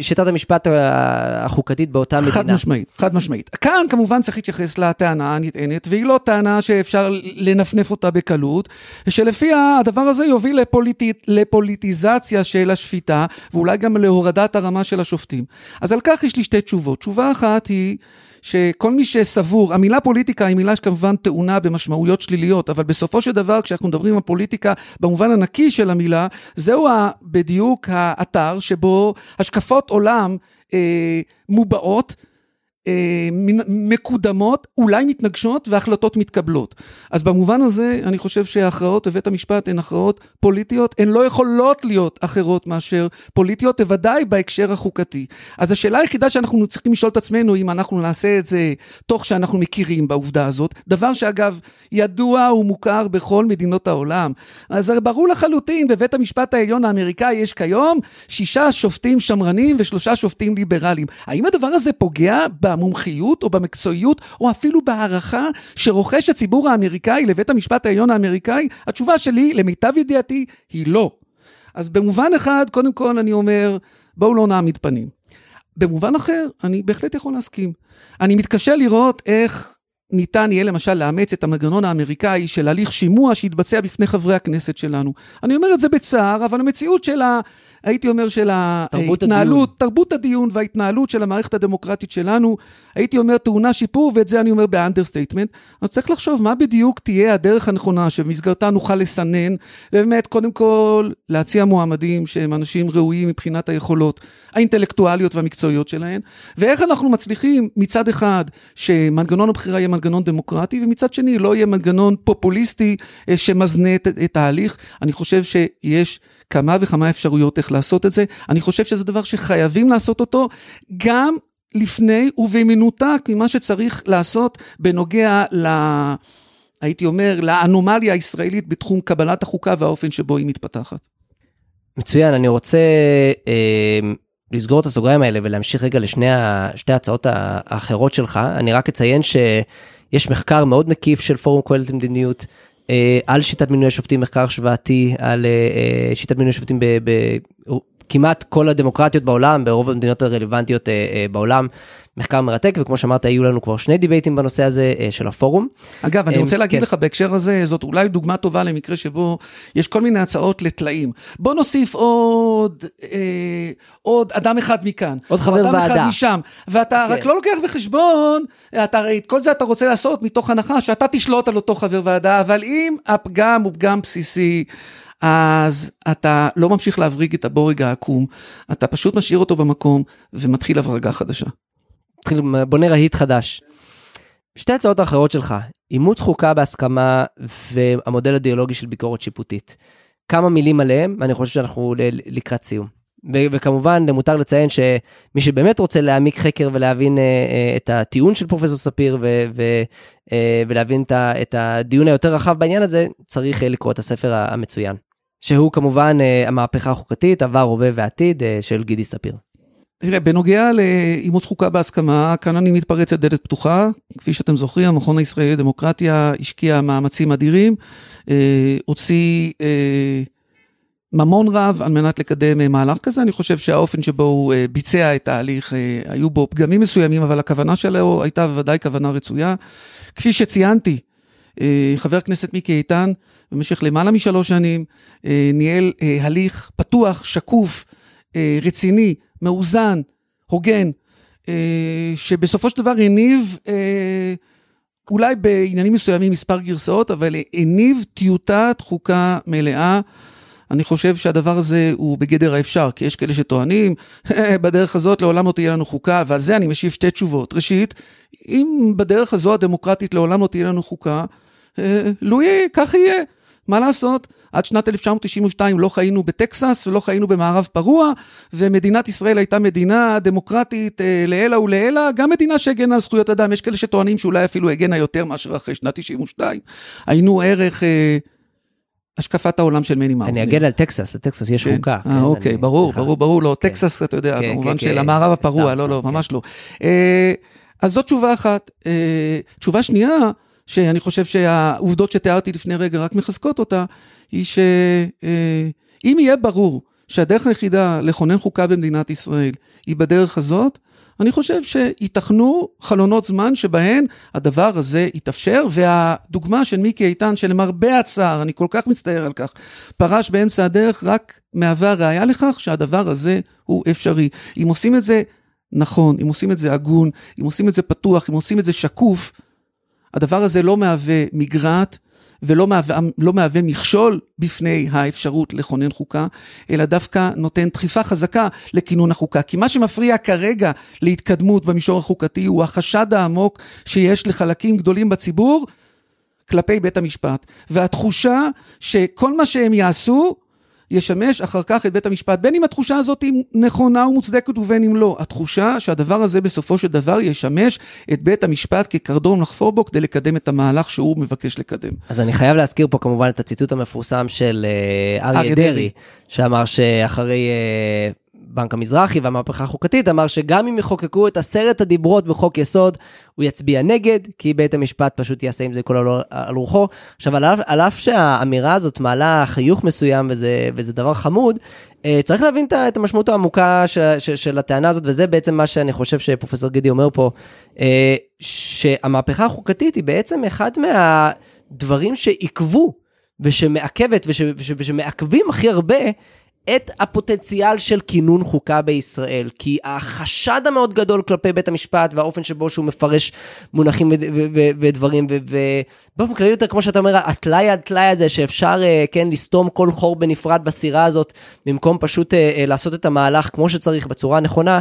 שיטת המשפט החוקתית באותה מדינה. חד משמעית, חד משמעית. כאן כמובן צריך להתייחס לטענה הנטענת, והיא לא טענה שאפשר לנפנף אותה בקלות, שלפיה הדבר הזה יוביל לפוליט... לפוליטיזציה של השפיטה, ואולי גם להורדת הרמה של השופטים. אז על כך יש לי שתי תשובות. תשובה אחת היא... שכל מי שסבור, המילה פוליטיקה היא מילה שכמובן טעונה במשמעויות שליליות, אבל בסופו של דבר כשאנחנו מדברים על פוליטיקה במובן הנקי של המילה, זהו בדיוק האתר שבו השקפות עולם אה, מובעות אה, מקודמות, אולי מתנגשות והחלטות מתקבלות. אז במובן הזה, אני חושב שההכרעות בבית המשפט הן הכרעות פוליטיות, הן לא יכולות להיות אחרות מאשר פוליטיות, בוודאי בהקשר החוקתי. אז השאלה היחידה שאנחנו צריכים לשאול את עצמנו, אם אנחנו נעשה את זה תוך שאנחנו מכירים בעובדה הזאת, דבר שאגב, ידוע ומוכר בכל מדינות העולם. אז ברור לחלוטין, בבית המשפט העליון האמריקאי יש כיום שישה שופטים שמרנים ושלושה שופטים ליברליים. האם הדבר הזה פוגע במומחיות או במקצועיות או אפילו בהערכה שרוכש הציבור האמריקאי לבית המשפט העליון האמריקאי? התשובה שלי, למיטב ידיעתי, היא לא. אז במובן אחד, קודם כל אני אומר, בואו לא נעמיד פנים. במובן אחר, אני בהחלט יכול להסכים. אני מתקשה לראות איך ניתן יהיה למשל לאמץ את המנגנון האמריקאי של הליך שימוע שיתבצע בפני חברי הכנסת שלנו. אני אומר את זה בצער, אבל המציאות של ה... הייתי אומר של ההתנהלות. תרבות הדיון וההתנהלות של המערכת הדמוקרטית שלנו, הייתי אומר טעונה שיפור, ואת זה אני אומר ב understatement. אז צריך לחשוב מה בדיוק תהיה הדרך הנכונה שבמסגרתה נוכל לסנן, ובאמת, קודם כל, להציע מועמדים שהם אנשים ראויים מבחינת היכולות האינטלקטואליות והמקצועיות שלהם, ואיך אנחנו מצליחים מצד אחד שמנגנון הבחירה יהיה מנגנון דמוקרטי, ומצד שני לא יהיה מנגנון פופוליסטי אה, שמזנה את, את ההליך. אני חושב שיש... כמה וכמה אפשרויות איך לעשות את זה. אני חושב שזה דבר שחייבים לעשות אותו, גם לפני ובמנותק ממה שצריך לעשות בנוגע ל... הייתי אומר, לאנומליה הישראלית בתחום קבלת החוקה והאופן שבו היא מתפתחת. מצוין, אני רוצה אה, לסגור את הסוגריים האלה ולהמשיך רגע לשני שתי ההצעות האחרות שלך. אני רק אציין שיש מחקר מאוד מקיף של פורום קהלת למדיניות. אה, על שיטת מינוי השופטים, מחקר השוואתי על אה, אה, שיטת מינוי השופטים כמעט כל הדמוקרטיות בעולם, ברוב המדינות הרלוונטיות בעולם. מחקר מרתק, וכמו שאמרת, היו לנו כבר שני דיבייטים בנושא הזה של הפורום. אגב, אני רוצה להגיד כן. לך בהקשר הזה, זאת אולי דוגמה טובה למקרה שבו יש כל מיני הצעות לטלאים. בוא נוסיף עוד, אה, עוד אדם אחד מכאן. עוד חבר ועדה. אדם אחד משם. ואתה כן. רק לא לוקח בחשבון, אתה הרי את כל זה אתה רוצה לעשות מתוך הנחה שאתה תשלוט על אותו חבר ועדה, אבל אם הפגם הוא פגם בסיסי, אז אתה לא ממשיך להבריג את הבורג העקום, אתה פשוט משאיר אותו במקום ומתחיל הברגה חדשה. בונה רהיט חדש. שתי הצעות האחרות שלך, אימוץ חוקה בהסכמה והמודל הדיאלוגי של ביקורת שיפוטית. כמה מילים עליהם, ואני חושב שאנחנו לקראת סיום. וכמובן, למותר לציין שמי שבאמת רוצה להעמיק חקר ולהבין uh, uh, את הטיעון של פרופסור ספיר ו- ו- uh, ולהבין את, ה- את הדיון היותר רחב בעניין הזה, צריך uh, לקרוא את הספר המצוין. שהוא כמובן uh, המהפכה החוקתית, עבר, הווה ועתיד uh, של גידי ספיר. תראה, בנוגע לאימוץ חוקה בהסכמה, כאן אני מתפרץ לדלת פתוחה. כפי שאתם זוכרים, המכון הישראלי לדמוקרטיה השקיע מאמצים אדירים, אה, הוציא אה, ממון רב על מנת לקדם אה, מהלך כזה. אני חושב שהאופן שבו הוא אה, ביצע את ההליך, אה, היו בו פגמים מסוימים, אבל הכוונה שלו הייתה בוודאי כוונה רצויה. כפי שציינתי, אה, חבר הכנסת מיקי איתן, במשך למעלה משלוש שנים, אה, ניהל אה, הליך פתוח, שקוף, אה, רציני, מאוזן, הוגן, אה, שבסופו של דבר הניב, אה, אולי בעניינים מסוימים מספר גרסאות, אבל הניב טיוטת חוקה מלאה. אני חושב שהדבר הזה הוא בגדר האפשר, כי יש כאלה שטוענים, בדרך הזאת לעולם לא תהיה לנו חוקה, ועל זה אני משיב שתי תשובות. ראשית, אם בדרך הזו הדמוקרטית לעולם לא תהיה לנו חוקה, לו יהיה, כך יהיה. מה לעשות? עד שנת 1992 לא חיינו בטקסס ולא חיינו במערב פרוע, ומדינת ישראל הייתה מדינה דמוקרטית אה, לעילא ולעילא, גם מדינה שהגנה על זכויות אדם. יש כאלה שטוענים שאולי אפילו הגנה יותר מאשר אחרי שנת 92. היינו ערך... אה, השקפת העולם של מני מאור. אני אגן על טקסס, לטקסס יש חוקה. אה, כן, אוקיי, ברור, ברור, ברור, לא, כן. טקסס, אתה יודע, כן, במובן של המערב הפרוע, לא, לא, ממש לא. אז זאת תשובה אחת. אה, תשובה שנייה, שאני חושב שהעובדות שתיארתי לפני רגע רק מחזקות אותה, היא שאם יהיה ברור שהדרך היחידה לכונן חוקה במדינת ישראל היא בדרך הזאת, אני חושב שייתכנו חלונות זמן שבהן הדבר הזה יתאפשר, והדוגמה של מיקי איתן, שלמרבה הצער, אני כל כך מצטער על כך, פרש באמצע הדרך, רק מהווה ראיה לכך שהדבר הזה הוא אפשרי. אם עושים את זה נכון, אם עושים את זה הגון, אם עושים את זה פתוח, אם עושים את זה שקוף, הדבר הזה לא מהווה מגרעת ולא מהווה, לא מהווה מכשול בפני האפשרות לכונן חוקה, אלא דווקא נותן דחיפה חזקה לכינון החוקה. כי מה שמפריע כרגע להתקדמות במישור החוקתי הוא החשד העמוק שיש לחלקים גדולים בציבור כלפי בית המשפט. והתחושה שכל מה שהם יעשו ישמש אחר כך את בית המשפט, בין אם התחושה הזאת היא נכונה ומוצדקת ובין אם לא. התחושה שהדבר הזה בסופו של דבר ישמש את בית המשפט כקרדום לחפור בו כדי לקדם את המהלך שהוא מבקש לקדם. אז אני חייב להזכיר פה כמובן את הציטוט המפורסם של אה, אריה דרעי, שאמר שאחרי אה, בנק המזרחי והמהפכה החוקתית אמר שגם אם יחוקקו את עשרת הדיברות בחוק יסוד, הוא יצביע נגד, כי בית המשפט פשוט יעשה עם זה כל על רוחו. עכשיו, על אף, על אף שהאמירה הזאת מעלה חיוך מסוים וזה, וזה דבר חמוד, אה, צריך להבין את המשמעות העמוקה של, של, של הטענה הזאת, וזה בעצם מה שאני חושב שפרופסור גידי אומר פה, אה, שהמהפכה החוקתית היא בעצם אחד מהדברים שעיכבו. ושמעכבת וש, וש, ושמעכבים הכי הרבה את הפוטנציאל של כינון חוקה בישראל, כי החשד המאוד גדול כלפי בית המשפט והאופן שבו שהוא מפרש מונחים ודברים, ובאופן כללי יותר, כמו שאתה אומר, הטלאי הטלאי הזה שאפשר, אה, כן, לסתום כל חור בנפרד בסירה הזאת, במקום פשוט אה, אה, לעשות את המהלך כמו שצריך, בצורה הנכונה,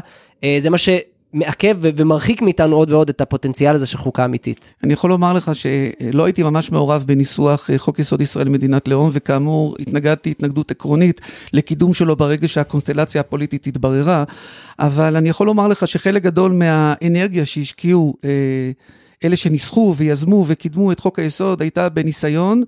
זה מה ש... מעכב ומרחיק מאיתנו עוד ועוד את הפוטנציאל הזה של חוקה אמיתית. אני יכול לומר לך שלא הייתי ממש מעורב בניסוח אה, חוק יסוד ישראל מדינת לאום, וכאמור התנגדתי התנגדות עקרונית לקידום שלו ברגע שהקונסטלציה הפוליטית התבררה, אבל אני יכול לומר לך שחלק גדול מהאנרגיה שהשקיעו אה, אלה שניסחו ויזמו וקידמו את חוק היסוד הייתה בניסיון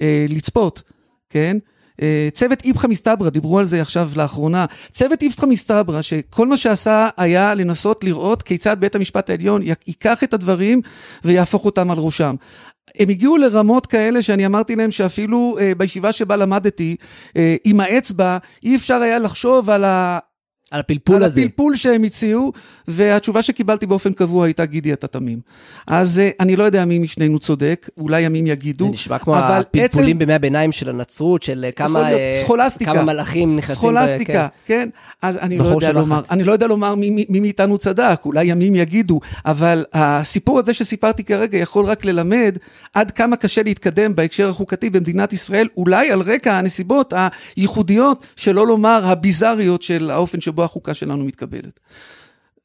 אה, לצפות, כן? אה, צוות איפכא מסתברא, דיברו על זה עכשיו לאחרונה, צוות איפכא מסתברא, שכל מה שעשה היה לנסות לראות כיצד בית המשפט העליון ייקח את הדברים ויהפוך אותם על ראשם. הם הגיעו לרמות כאלה שאני אמרתי להם שאפילו אה, בישיבה שבה למדתי, אה, עם האצבע, אי אפשר היה לחשוב על. על הפלפול על הזה. הפלפול שהם הציעו, והתשובה שקיבלתי באופן קבוע הייתה, גידי, אתה תמים. אז אה, אני לא יודע מי משנינו צודק, אולי ימים יגידו. זה נשמע כמו הפלפולים עצם- בימי הביניים של הנצרות, של יכול כמה אה, סכולסטיקה. כמה מלאכים נכנסים. ב- סכולסטיקה, כן. אז אני לא יודע לומר. אני לא יודע לומר מי, מי, מי מאיתנו צדק, אולי ימים יגידו, אבל הסיפור הזה שסיפרתי כרגע יכול רק ללמד עד כמה קשה להתקדם בהקשר החוקתי במדינת ישראל, אולי על רקע הנסיבות הייחודיות, שלא לומר הביזריות של האופן שבו החוקה שלנו מתקבלת.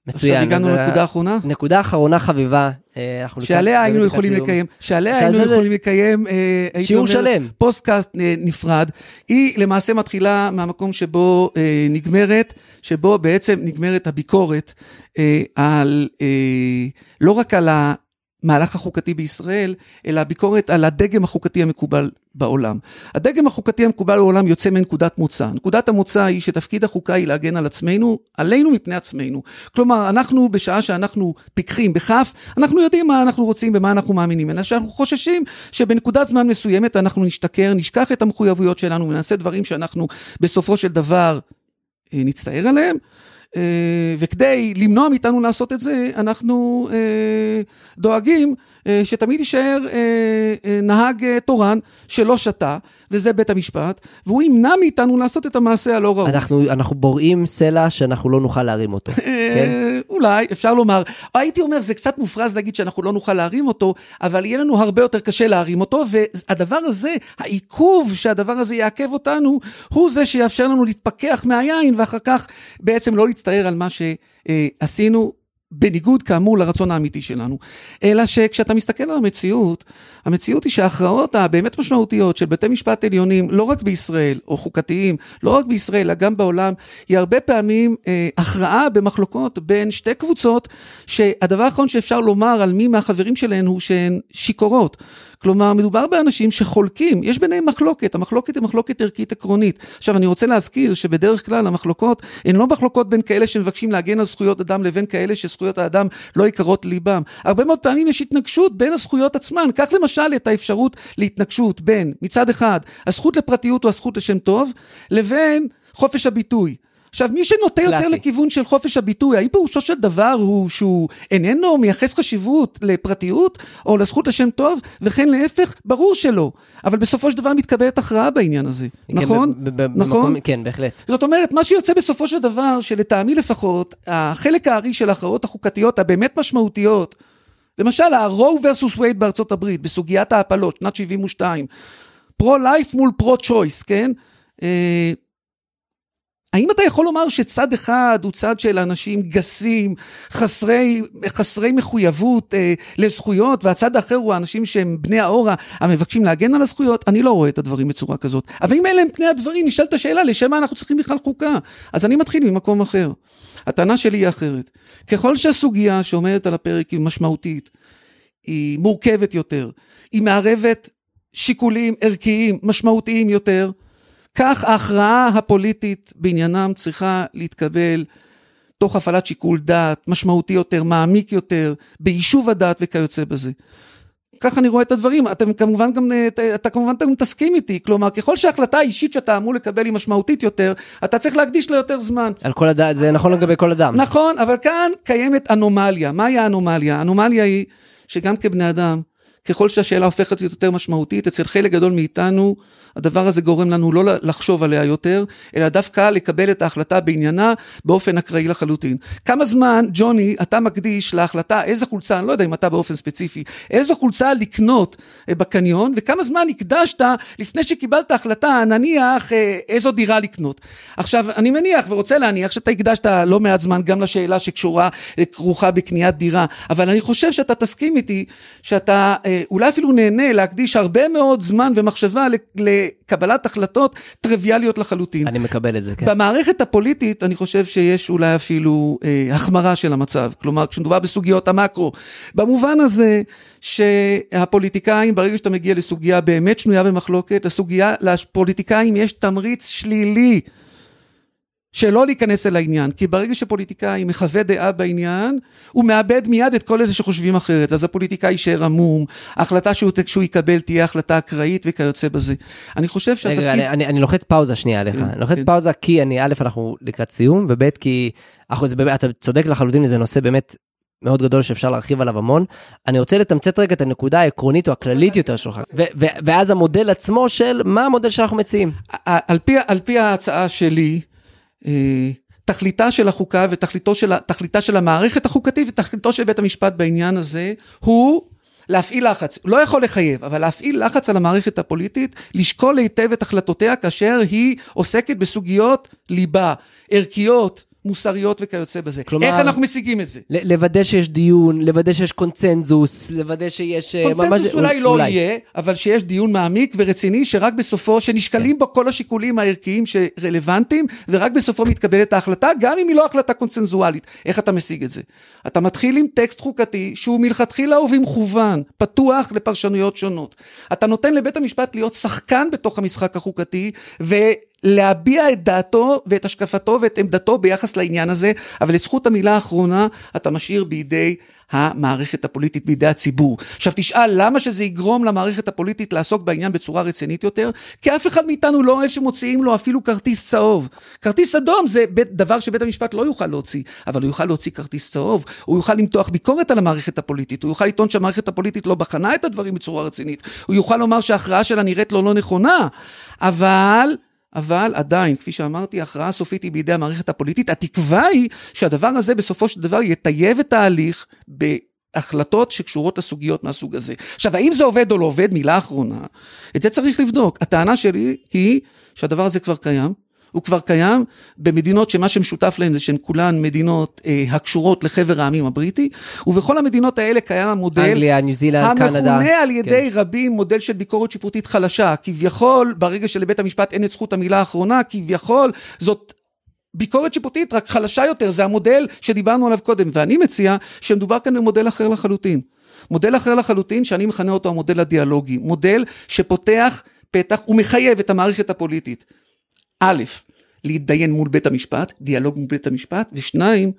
מצוין. עכשיו הגענו אז, לנקודה אה, האחרונה. נקודה אחרונה חביבה. אה, שעליה היינו יכולים. לקיים, שעליה שעל היינו יכולים לקיים, אה, שיעור שלם. פודקאסט אה, נפרד, היא למעשה מתחילה מהמקום שבו אה, נגמרת, שבו בעצם נגמרת הביקורת אה, על, אה, לא רק על המהלך החוקתי בישראל, אלא הביקורת על הדגם החוקתי המקובל בעולם. הדגם החוקתי המקובל בעולם יוצא מנקודת מוצא. נקודת המוצא היא שתפקיד החוקה היא להגן על עצמנו, עלינו מפני עצמנו. כלומר, אנחנו בשעה שאנחנו פיקחים בכף, אנחנו יודעים מה אנחנו רוצים ומה אנחנו מאמינים, אלא שאנחנו חוששים שבנקודת זמן מסוימת אנחנו נשתכר, נשכח את המחויבויות שלנו ונעשה דברים שאנחנו בסופו של דבר אה, נצטער עליהם. אה, וכדי למנוע מאיתנו לעשות את זה, אנחנו אה, דואגים שתמיד יישאר אה, אה, נהג אה, תורן שלא שתה, וזה בית המשפט, והוא ימנע מאיתנו לעשות את המעשה הלא ראוי. אנחנו, אנחנו בוראים סלע שאנחנו לא נוכל להרים אותו. כן? אה, אולי, אפשר לומר. הייתי אומר, זה קצת מופרז להגיד שאנחנו לא נוכל להרים אותו, אבל יהיה לנו הרבה יותר קשה להרים אותו, והדבר הזה, העיכוב שהדבר הזה יעכב אותנו, הוא זה שיאפשר לנו להתפכח מהיין, ואחר כך בעצם לא להצטער על מה שעשינו. בניגוד כאמור לרצון האמיתי שלנו, אלא שכשאתה מסתכל על המציאות, המציאות היא שההכרעות הבאמת משמעותיות של בתי משפט עליונים, לא רק בישראל, או חוקתיים, לא רק בישראל, אלא גם בעולם, היא הרבה פעמים אה, הכרעה במחלוקות בין שתי קבוצות, שהדבר האחרון שאפשר לומר על מי מהחברים שלהן הוא שהן שיכורות. כלומר, מדובר באנשים שחולקים, יש ביניהם מחלוקת, המחלוקת היא מחלוקת ערכית עקרונית. עכשיו, אני רוצה להזכיר שבדרך כלל המחלוקות הן לא מחלוקות בין כאלה שמבקשים להגן על זכויות אדם לבין כאלה שזכויות האדם לא יקרות לליבם. הרבה מאוד פעמים יש התנגשות בין הזכויות עצמן. קח למשל את האפשרות להתנגשות בין, מצד אחד, הזכות לפרטיות או הזכות לשם טוב, לבין חופש הביטוי. עכשיו, מי שנוטה יותר קלאסי. לכיוון של חופש הביטוי, האם פירושו של דבר הוא שהוא איננו מייחס חשיבות לפרטיות או לזכות לשם טוב, וכן להפך? ברור שלא. אבל בסופו של דבר מתקבלת הכרעה בעניין הזה, כן, נכון? ב- ב- נכון? במקום- כן, בהחלט. זאת אומרת, מה שיוצא בסופו של דבר, שלטעמי לפחות, החלק הארי של ההכרעות החוקתיות הבאמת משמעותיות, למשל ה-Roe versus Wade בארצות הברית, בסוגיית ההפלות, שנת 72, פרו-לייף מול פרו-צ'וייס, כן? האם אתה יכול לומר שצד אחד הוא צד של אנשים גסים, חסרי, חסרי מחויבות אה, לזכויות, והצד האחר הוא האנשים שהם בני האורה המבקשים להגן על הזכויות? אני לא רואה את הדברים בצורה כזאת. אבל אם אלה הם פני הדברים, נשאלת השאלה, לשם מה אנחנו צריכים בכלל חוקה? אז אני מתחיל ממקום אחר. הטענה שלי היא אחרת. ככל שהסוגיה שעומדת על הפרק היא משמעותית, היא מורכבת יותר, היא מערבת שיקולים ערכיים משמעותיים יותר, כך ההכרעה הפוליטית בעניינם צריכה להתקבל תוך הפעלת שיקול דעת משמעותי יותר, מעמיק יותר, ביישוב הדעת וכיוצא בזה. כך אני רואה את הדברים, אתם כמובן גם, אתה כמובן גם תסכים איתי, כלומר ככל שההחלטה האישית שאתה אמור לקבל היא משמעותית יותר, אתה צריך להקדיש לה יותר זמן. על כל אדם, זה נכון לגבי כל אדם. נכון, אבל כאן קיימת אנומליה. מהי האנומליה? האנומליה היא שגם כבני אדם, ככל שהשאלה הופכת להיות יותר משמעותית, אצל חלק גדול מאיתנו, הדבר הזה גורם לנו לא לחשוב עליה יותר, אלא דווקא לקבל את ההחלטה בעניינה באופן אקראי לחלוטין. כמה זמן, ג'וני, אתה מקדיש להחלטה איזה חולצה, אני לא יודע אם אתה באופן ספציפי, איזו חולצה לקנות אה, בקניון, וכמה זמן הקדשת לפני שקיבלת החלטה, נניח אה, איזו דירה לקנות. עכשיו, אני מניח ורוצה להניח שאתה הקדשת לא מעט זמן גם לשאלה שקשורה, אה, כרוכה בקניית דירה, אבל אני חושב שאתה תסכים איתי שאתה אה, אולי אפילו נהנה להקדיש הרבה מאוד זמן ומחשבה לקבלת החלטות טריוויאליות לחלוטין. אני מקבל את זה, כן. במערכת הפוליטית אני חושב שיש אולי אפילו אה, החמרה של המצב, כלומר כשמדובר בסוגיות המקרו, במובן הזה שהפוליטיקאים ברגע שאתה מגיע לסוגיה באמת שנויה במחלוקת, לסוגיה, לפוליטיקאים יש תמריץ שלילי שלא להיכנס אל העניין, כי ברגע שפוליטיקאי מחווה דעה בעניין, הוא מאבד מיד את כל אלה שחושבים אחרת, אז הפוליטיקאי יישאר עמום, ההחלטה שהוא, שהוא יקבל תהיה החלטה אקראית וכיוצא בזה. אני חושב שהתפקיד... רגע, אני, אני, אני לוחץ פאוזה שנייה עליך, כן, אני לוחץ כן. פאוזה כי אני, א', אנחנו לקראת סיום, וב', כי אנחנו, זה באמת, אתה צודק לחלוטין, זה נושא באמת מאוד גדול שאפשר להרחיב עליו המון. אני רוצה לתמצת רגע את הנקודה העקרונית או הכללית יותר שלך, ואז המודל עצמו של מה המודל שאנחנו מציעים. על פי, על פי ההצעה שלי, תכליתה של החוקה ותכליתו של, של המערכת החוקתית ותכליתו של בית המשפט בעניין הזה הוא להפעיל לחץ, לא יכול לחייב, אבל להפעיל לחץ על המערכת הפוליטית, לשקול היטב את החלטותיה כאשר היא עוסקת בסוגיות ליבה, ערכיות, מוסריות וכיוצא בזה. כלומר- איך אנחנו משיגים את זה? ל- לוודא שיש דיון, לוודא שיש קונצנזוס, לוודא שיש... אה, ממש- קונצנזוס אולי לא יהיה, אבל שיש דיון מעמיק ורציני, שרק בסופו, שנשקלים בו כל השיקולים הערכיים שרלוונטיים, ורק בסופו מתקבלת ההחלטה, גם אם היא לא החלטה קונצנזואלית. איך אתה משיג את זה? אתה מתחיל עם טקסט חוקתי, שהוא מלכתחילה ובמכוון, פתוח לפרשנויות שונות. אתה נותן לבית המשפט להיות שחקן בתוך המשחק החוקתי, ו... להביע את דעתו ואת השקפתו ואת עמדתו ביחס לעניין הזה, אבל את זכות המילה האחרונה אתה משאיר בידי המערכת הפוליטית, בידי הציבור. עכשיו תשאל למה שזה יגרום למערכת הפוליטית לעסוק בעניין בצורה רצינית יותר? כי אף אחד מאיתנו לא אוהב שמוציאים לו אפילו כרטיס צהוב. כרטיס אדום זה דבר שבית המשפט לא יוכל להוציא, אבל הוא יוכל להוציא כרטיס צהוב, הוא יוכל למתוח ביקורת על המערכת הפוליטית, הוא יוכל לטעון שהמערכת הפוליטית לא בחנה את הדברים בצורה רצינית, הוא יוכל לומר שההכרעה שלה נראית לו לא נכונה, אבל... אבל עדיין, כפי שאמרתי, ההכרעה הסופית היא בידי המערכת הפוליטית. התקווה היא שהדבר הזה בסופו של דבר יטייב את ההליך בהחלטות שקשורות לסוגיות מהסוג הזה. עכשיו, האם זה עובד או לא עובד? מילה אחרונה. את זה צריך לבדוק. הטענה שלי היא שהדבר הזה כבר קיים. הוא כבר קיים במדינות שמה שמשותף להן זה שהן כולן מדינות אה, הקשורות לחבר העמים הבריטי, ובכל המדינות האלה קיים המודל אנגליה, ניו זילנד, קנדה. המכונה על ידי כן. רבים מודל של ביקורת שיפוטית חלשה. כביכול, ברגע שלבית המשפט אין את זכות המילה האחרונה, כביכול זאת ביקורת שיפוטית רק חלשה יותר, זה המודל שדיברנו עליו קודם, ואני מציע שמדובר כאן במודל אחר לחלוטין. מודל אחר לחלוטין שאני מכנה אותו המודל הדיאלוגי, מודל שפותח פתח ומחייב את המערכת הפוליטית. א', להתדיין מול בית המשפט, דיאלוג מול בית המשפט, ושניים,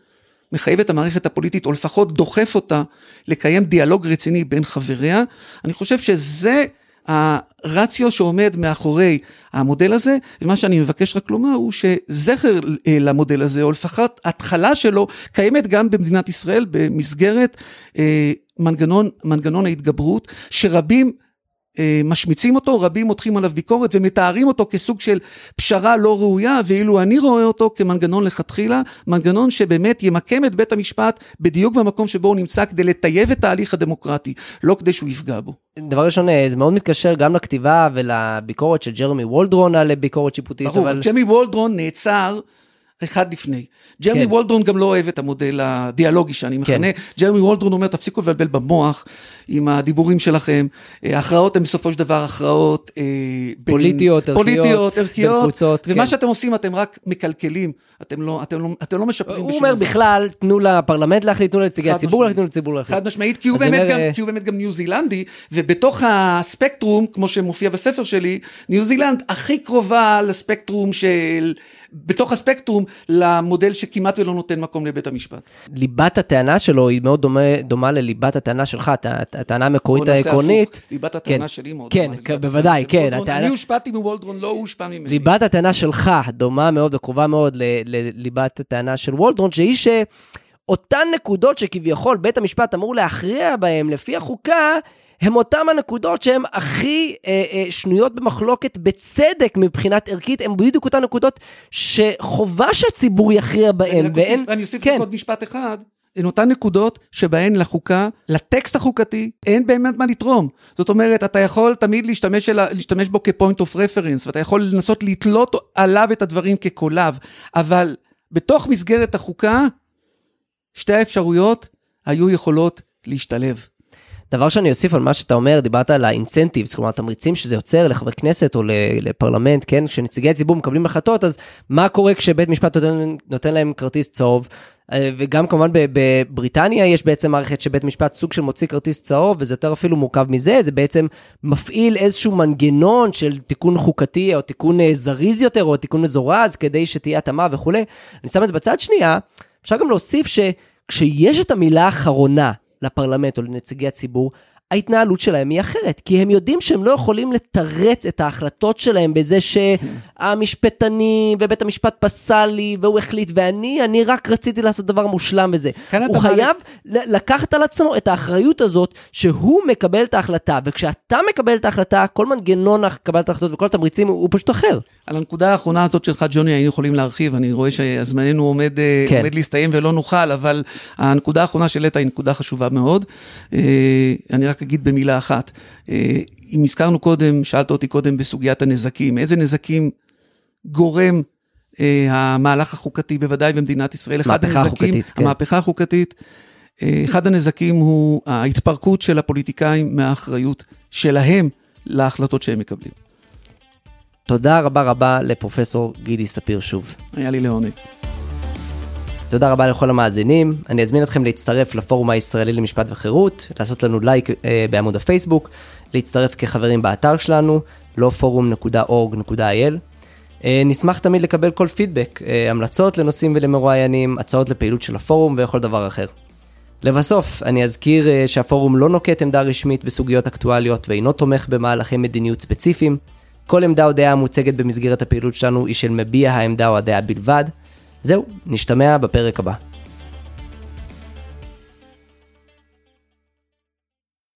מחייב את המערכת הפוליטית, או לפחות דוחף אותה, לקיים דיאלוג רציני בין חבריה. אני חושב שזה הרציו שעומד מאחורי המודל הזה, ומה שאני מבקש רק לומר הוא שזכר למודל הזה, או לפחות התחלה שלו, קיימת גם במדינת ישראל במסגרת אה, מנגנון, מנגנון ההתגברות, שרבים משמיצים אותו, רבים מותחים עליו ביקורת ומתארים אותו כסוג של פשרה לא ראויה, ואילו אני רואה אותו כמנגנון לכתחילה, מנגנון שבאמת ימקם את בית המשפט בדיוק במקום שבו הוא נמצא כדי לטייב את ההליך הדמוקרטי, לא כדי שהוא יפגע בו. דבר ראשון, זה מאוד מתקשר גם לכתיבה ולביקורת של ג'רמי וולדרון על ביקורת שיפוטית. ברור, אבל... ג'רמי וולדרון נעצר אחד לפני. ג'רמי כן. וולדרון גם לא אוהב את המודל הדיאלוגי שאני מכנה. כן. ג'רמי וולדרון אומר, תפסיקו לבלבל במוח עם הדיבורים שלכם. ההכרעות הן בסופו של דבר הכרעות פוליטיות, בין, ערכיות, פוליטיות, ערכיות, קבוצות, ומה כן. שאתם עושים אתם רק מקלקלים, אתם לא, אתם לא, אתם לא משפרים הוא אומר בכלל, תנו לפרלמנט להחליט, תנו לנציגי הציבור להחליט, תנו לציבור להחליט. חד משמעית, כי הוא, באמת אומר... גם, כי הוא באמת גם ניו זילנדי, ובתוך הספקטרום, כמו שמופיע בספר שלי, ניו זילנד הכי קרובה לספקטרום של... בתוך הספקטרום למודל שכמעט ולא נותן מקום לבית המשפט. ליבת הטענה שלו היא מאוד דומה, דומה לליבת הטענה שלך, הטענה המקורית העקרונית. ליבת הטענה כן, שלי מאוד כן, דומה. בוודאי, כן. הטענה... אני הושפעתי מוולדרון, לא הושפע ממני. ליבת הטענה שלך דומה מאוד וקרובה מאוד לליבת הטענה של וולדרון, שהיא ש... אותן נקודות שכביכול בית המשפט אמור להכריע בהן לפי החוקה, הם אותם הנקודות שהן הכי אה, אה, שנויות במחלוקת בצדק מבחינת ערכית, הן בדיוק אותן נקודות שחובה שהציבור יכריע בהן. ואין, אני אוסיף כן. עוד משפט אחד. הן אותן נקודות שבהן לחוקה, לטקסט החוקתי, אין באמת מה לתרום. זאת אומרת, אתה יכול תמיד להשתמש, אלה, להשתמש בו כפוינט אוף רפרנס, ואתה יכול לנסות לתלות עליו את הדברים כקולב, אבל בתוך מסגרת החוקה, שתי האפשרויות היו יכולות להשתלב. דבר שאני אוסיף על מה שאתה אומר, דיברת על האינסנטיבס, כלומר תמריצים שזה יוצר לחברי כנסת או לפרלמנט, כן, כשנציגי הציבור מקבלים החלטות, אז מה קורה כשבית משפט נותן, נותן להם כרטיס צהוב? אה, וגם כמובן בבריטניה יש בעצם מערכת שבית משפט סוג של מוציא כרטיס צהוב, וזה יותר אפילו מורכב מזה, זה בעצם מפעיל איזשהו מנגנון של תיקון חוקתי, או תיקון אה, זריז יותר, או תיקון מזורז, כדי שתהיה התאמה וכולי. אני שם את זה בצד שנייה, אפשר גם להוסיף שכשיש את המילה האחרונה לפרלמנט או לנציגי הציבור, ההתנהלות שלהם היא אחרת, כי הם יודעים שהם לא יכולים לתרץ את ההחלטות שלהם בזה שהמשפטנים ובית המשפט פסל לי והוא החליט ואני, אני רק רציתי לעשות דבר מושלם וזה. הוא חייב ל- לקחת על עצמו את האחריות הזאת שהוא מקבל את ההחלטה, וכשאתה מקבל את ההחלטה, כל מנגנון קבלת ההחלטות וכל התמריצים הוא, הוא פשוט אחר. על הנקודה האחרונה הזאת שלך, ג'וני, היינו יכולים להרחיב, אני רואה שהזמננו עומד, אה, כן. עומד להסתיים ולא נוכל, אבל הנקודה האחרונה שהעלית היא נקודה חשובה מאוד. אה, אני רק אגיד במילה אחת, אה, אם הזכרנו קודם, שאלת אותי קודם בסוגיית הנזקים, איזה נזקים גורם המהלך החוקתי, בוודאי במדינת ישראל, אחד הנזקים, חוקתית, כן. המהפכה החוקתית, אחד הנזקים הוא ההתפרקות של הפוליטיקאים מהאחריות שלהם להחלטות שהם מקבלים. תודה רבה רבה לפרופסור גידי ספיר שוב. היה לי לעונג. תודה רבה לכל המאזינים, אני אזמין אתכם להצטרף לפורום הישראלי למשפט וחירות, לעשות לנו לייק אה, בעמוד הפייסבוק, להצטרף כחברים באתר שלנו, לא. אה, נשמח תמיד לקבל כל פידבק, אה, המלצות לנושאים ולמרואיינים, הצעות לפעילות של הפורום וכל דבר אחר. לבסוף, אני אזכיר אה, שהפורום לא נוקט עמדה רשמית בסוגיות אקטואליות ואינו תומך במהלכי מדיניות ספציפיים. כל עמדה או דעה המוצגת במסגרת הפעילות שלנו היא של מביע העמדה או הדעה בלבד. זהו, נשתמע בפרק הבא.